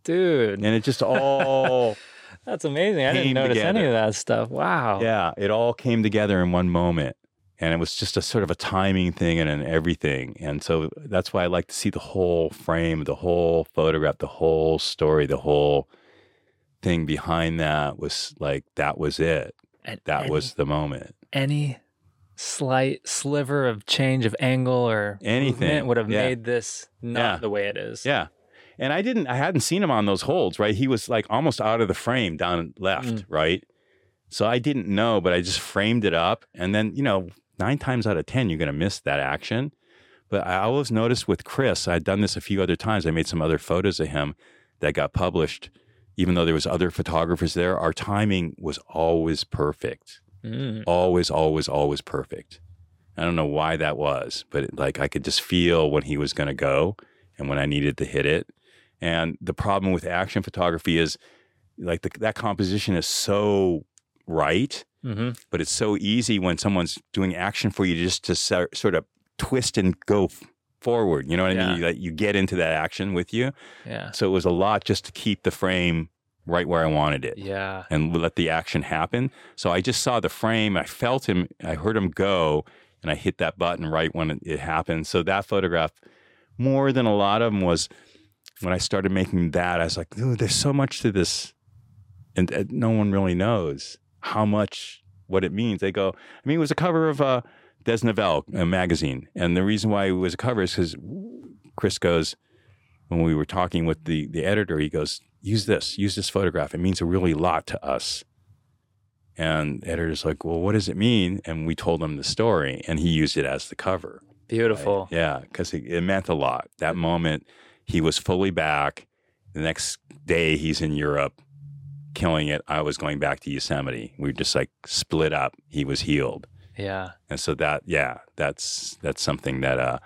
Dude, And it just all, that's amazing. I didn't notice any of that stuff. Wow. yeah, it all came together in one moment. And it was just a sort of a timing thing and an everything. And so that's why I like to see the whole frame, the whole photograph, the whole story, the whole thing behind that was like, that was it. And That any- was the moment. any slight sliver of change of angle or Anything. would have Yeah. made this not Yeah. the way it is. Yeah. And I didn't, I hadn't seen him on those holds, right? He was like almost out of the frame down left, Mm. right? So I didn't know, but I just framed it up. And then, you know, nine times out of 10, you're going to miss that action. But I always noticed with Chris, I'd done this a few other times. I made some other photos of him that got published. Even though there was other photographers there, our timing was always perfect. Mm. Always, always, always perfect. I don't know why that was, but it, like I could just feel when he was going to go and when I needed to hit it. And the problem with action photography is like the, that composition is so right, hmm but it's so easy when someone's doing action for you just to so- sort of twist and go f- forward. You know what I Yeah. mean? You, like you get into that action with you. Yeah. So it was a lot just to keep the frame right where I wanted it Yeah. and let the action happen. So I just saw the frame. I felt him. I heard him go, and I hit that button right when it, it happened. So that photograph, more than a lot of them, was when I started making that. I was like, "Ooh, there's so much to this, and, and no one really knows how much what it means." They go, I mean, it was a cover of uh, Desnivel magazine, and the reason why it was a cover is because Chris goes when we were talking with the the editor. He goes, use this, use this photograph. It means a really lot to us. And the editor's like, well, what does it mean? And we told him the story, and he used it as the cover. Beautiful. Yeah, because it, it meant a lot. That moment, he was fully back. The next day, he's in Europe, killing it. I was going back to Yosemite. We just like split up. He was healed, Yeah. and so that, yeah, that's that's something that uh,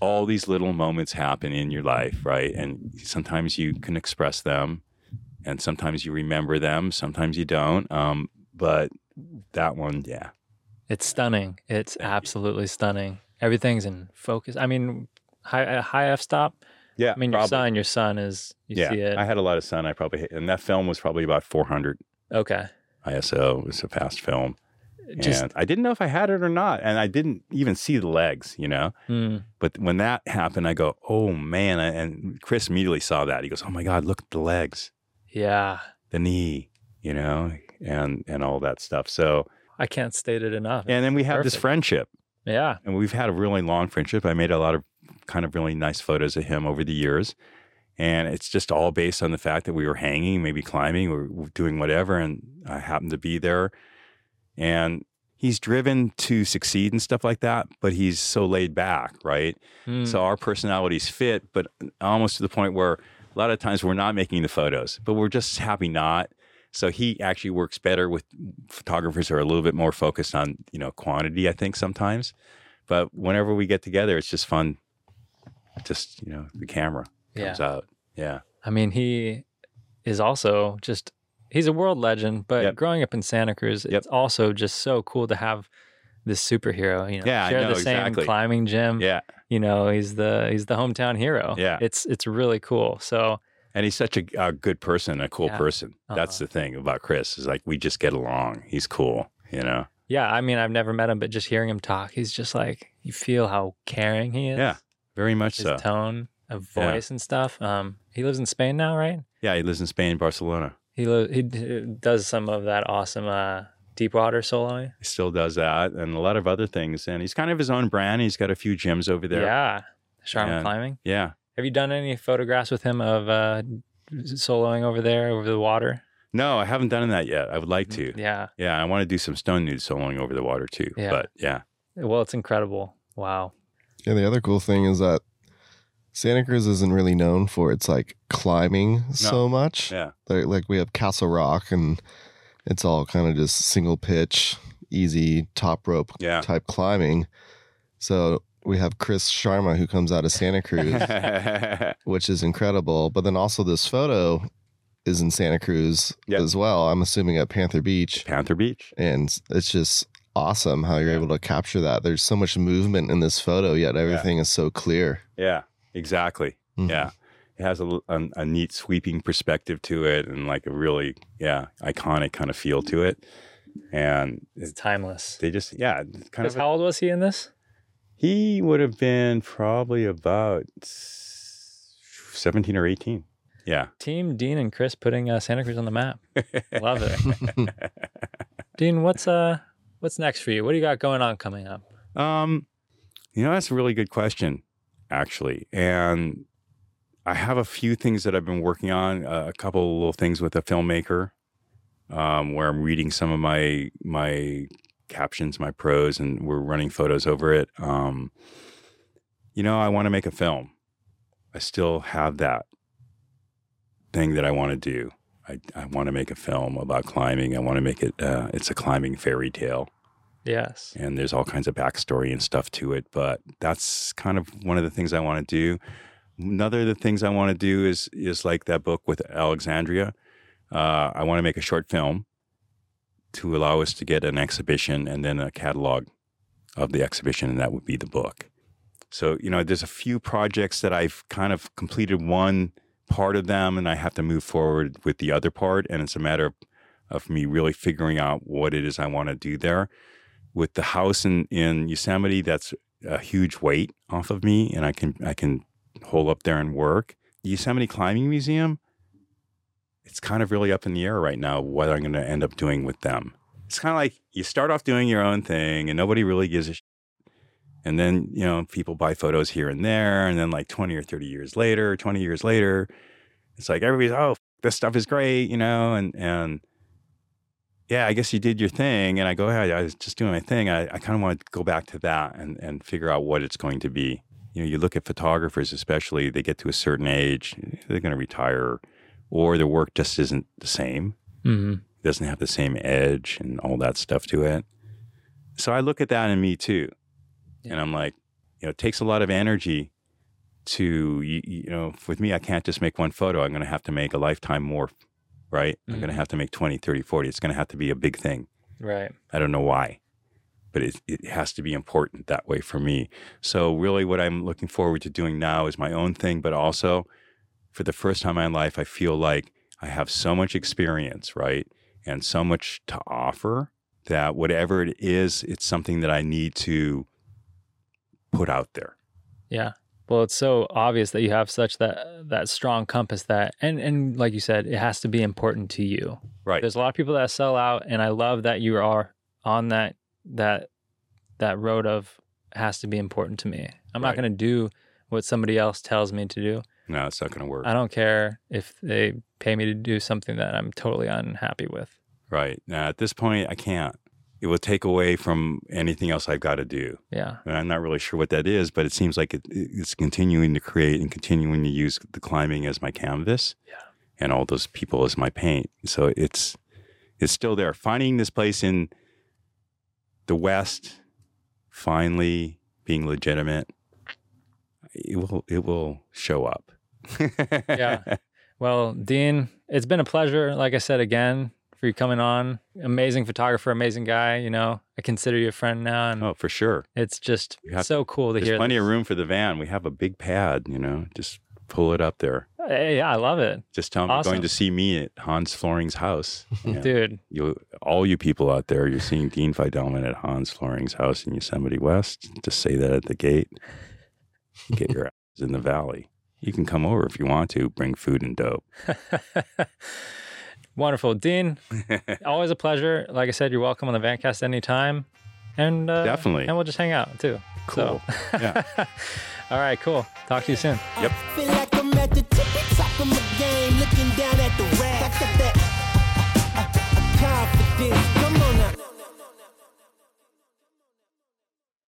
all these little moments happen in your life, right? And sometimes you can express them, and sometimes you remember them. Sometimes you don't. Um, but that one, yeah, It's stunning. It's absolutely stunning. Everything's in focus. I mean, high high f stop. yeah. I mean, your son, your son is. You yeah, see it. I had a lot of sun. I probably hit, and that film was probably about 400 okay. ISO. It was a fast film, Just. and I didn't know if I had it or not, and I didn't even see the legs, you know. mm, But when that happened, I go, "Oh man!" And Chris immediately saw that. He goes, "Oh my God, look at the legs, yeah. the knee, you know, and and all that stuff." So, I can't state it enough. and then we have this friendship, yeah. and we've had a really long friendship. I made a lot of kind of really nice photos of him over the years. And it's just all based on the fact that we were hanging, maybe climbing or doing whatever. And I happened to be there. And he's driven to succeed and stuff like that, but he's so laid back, right? Mm, So our personalities fit, but almost to the point where a lot of times we're not making the photos, but we're just happy not. So he actually works better with photographers who are a little bit more focused on, you know, quantity, I think sometimes. But whenever we get together, it's just fun. Just, you know, the camera yeah. comes out. Yeah. I mean, he is also just. He's a world legend, but Yep. growing up in Santa Cruz, Yep. it's also just so cool to have this superhero. You know, Yeah, I share know, the same exactly. climbing gym. Yeah. You know, he's the he's the hometown hero. Yeah. it's it's really cool. So And he's such a, a good person, a cool Yeah. person. That's Uh-huh. the thing about Chris is like we just get along. He's cool, you know? yeah, I mean, I've never met him, but just hearing him talk, he's just like you feel how caring he is. Yeah, very much his so. tone of Yeah. voice and stuff. Um, he lives in Spain now, right? Yeah, he lives in Spain, Barcelona. He li- he d- does some of that awesome uh, deep water soloing. He still does that and a lot of other things. And he's kind of his own brand. He's got a few gyms over there. Yeah, Sharma And- climbing. Yeah. Have you done any photographs with him of uh, soloing over there over the water? No, I haven't done that yet. I would like to. Yeah. Yeah, I want to do some stone nude soloing over the water too. Yeah. But yeah, Well, it's incredible. Wow. Yeah, the other cool thing is that Santa Cruz isn't really known for its like climbing so much. Yeah. Like, like we have Castle Rock and it's all kind of just single pitch, easy top rope Yeah. type climbing. So we have Chris Sharma who comes out of Santa Cruz, which is incredible. But then also this photo is in Santa Cruz Yep. as well. I'm assuming at Panther Beach. Panther Beach. And it's just awesome how you're Yeah. able to capture that. There's so much movement in this photo, yet everything is so clear. Yeah, exactly. Mhm. Yeah. It has a a neat sweeping perspective to it and like a really, yeah, iconic kind of feel to it. And It's timeless. they just, yeah, kind of, how old was he in this? he would have been probably about 17 or 18. Yeah. Team Dean and Chris putting uh, Santa Cruz on the map. Love it. Dean, what's uh what's next for you? What do you got going on coming up? Um, you know, that's a really good question, actually. And I have a few things that I've been working on. Uh, a couple of little things with a filmmaker, um, where I'm reading some of my my captions, my prose, and we're running photos over it. Um, you know, I want to make a film. I still have that thing that I want to do. I, I want to make a film about climbing. I want to make it. Uh, it's a climbing fairy tale Yes. and there's all kinds of backstory and stuff to it. But that's kind of one of the things I want to do. Another of the things I want to do is is like that book with Alexandria. Uh, I want to make a short film to allow us to get an exhibition and then a catalog of the exhibition, and that would be the book. So you know, there's a few projects that I've kind of completed one part of them, and I have to move forward with the other part, and it's a matter of, of me really figuring out what it is I want to do there with the house in, in Yosemite, that's a huge weight off of me, and I can I can hole up there and work. Yosemite Climbing Museum, it's kind of really up in the air right now what I'm going to end up doing with them. It's kind of like you start off doing your own thing, and nobody really gives a. Sh- and then you know people buy photos here and there, and then like twenty or thirty years later, twenty years later, it's like everybody's oh this stuff is great, you know, and and yeah, I guess you did your thing. And I go, yeah, I was just doing my thing. I, I kind of want to go back to that and, and figure out what it's going to be. You know, you look at photographers, especially, they get to a certain age, they're going to retire, or their work just isn't the same. hmm It doesn't have the same edge and all that stuff to it. So I look at that in me too. And I'm like, you know, it takes a lot of energy to, you, you know, with me, I can't just make one photo. I'm going to have to make a lifetime more, right? I'm going to mm-hmm. have to make 20, 30, 40. It's going to have to be a big thing. Right. I don't know why, but it, it has to be important that way for me. So, really, what I'm looking forward to doing now is my own thing, but also for the first time in my life, I feel like I have so much experience, right? And so much to offer that whatever it is, it's something that I need to put out there. Yeah. Well, it's so obvious that you have such that that strong compass that and and like you said, it has to be important to you. Right. There's a lot of people that sell out and I love that you are on that that that road of has to be important to me. I'm Right. not going to do what somebody else tells me to do. No, it's not going to work. I don't care if they pay me to do something that I'm totally unhappy with. Right. Now, at this point, I can't. It will take away from anything else I've got to do. Yeah. And I'm not really sure what that is, but it seems like it, it's continuing to create and continuing to use the climbing as my canvas, Yeah. and all those people as my paint. So it's it's still there. Finding this place in the West, finally being legitimate, it will it will show up. Yeah. Well, Dean, it's been a pleasure. Like I said again, for you coming on. Amazing photographer, amazing guy. You know, I consider you a friend now, and oh, for sure. it's just so cool to There's hear. There's plenty of room for the van. We have a big pad. You know, just pull it up there. Uh, hey, yeah, I love it, Just tell them you're going to see me at Hans Florine's house. Yeah. dude. you all you people out there, you're seeing Dean Fidelman at Hans Florine's house in Yosemite West. Just say that at the gate. Get your ass in the valley. You can come over if you want to. Bring food and dope. Wonderful, Dean. Always a pleasure. Like I said, you're welcome on the Vancast anytime, and uh, Definitely. and we'll just hang out too. Cool. So, Yeah. all right, cool. Talk to you soon. Yep. Feel like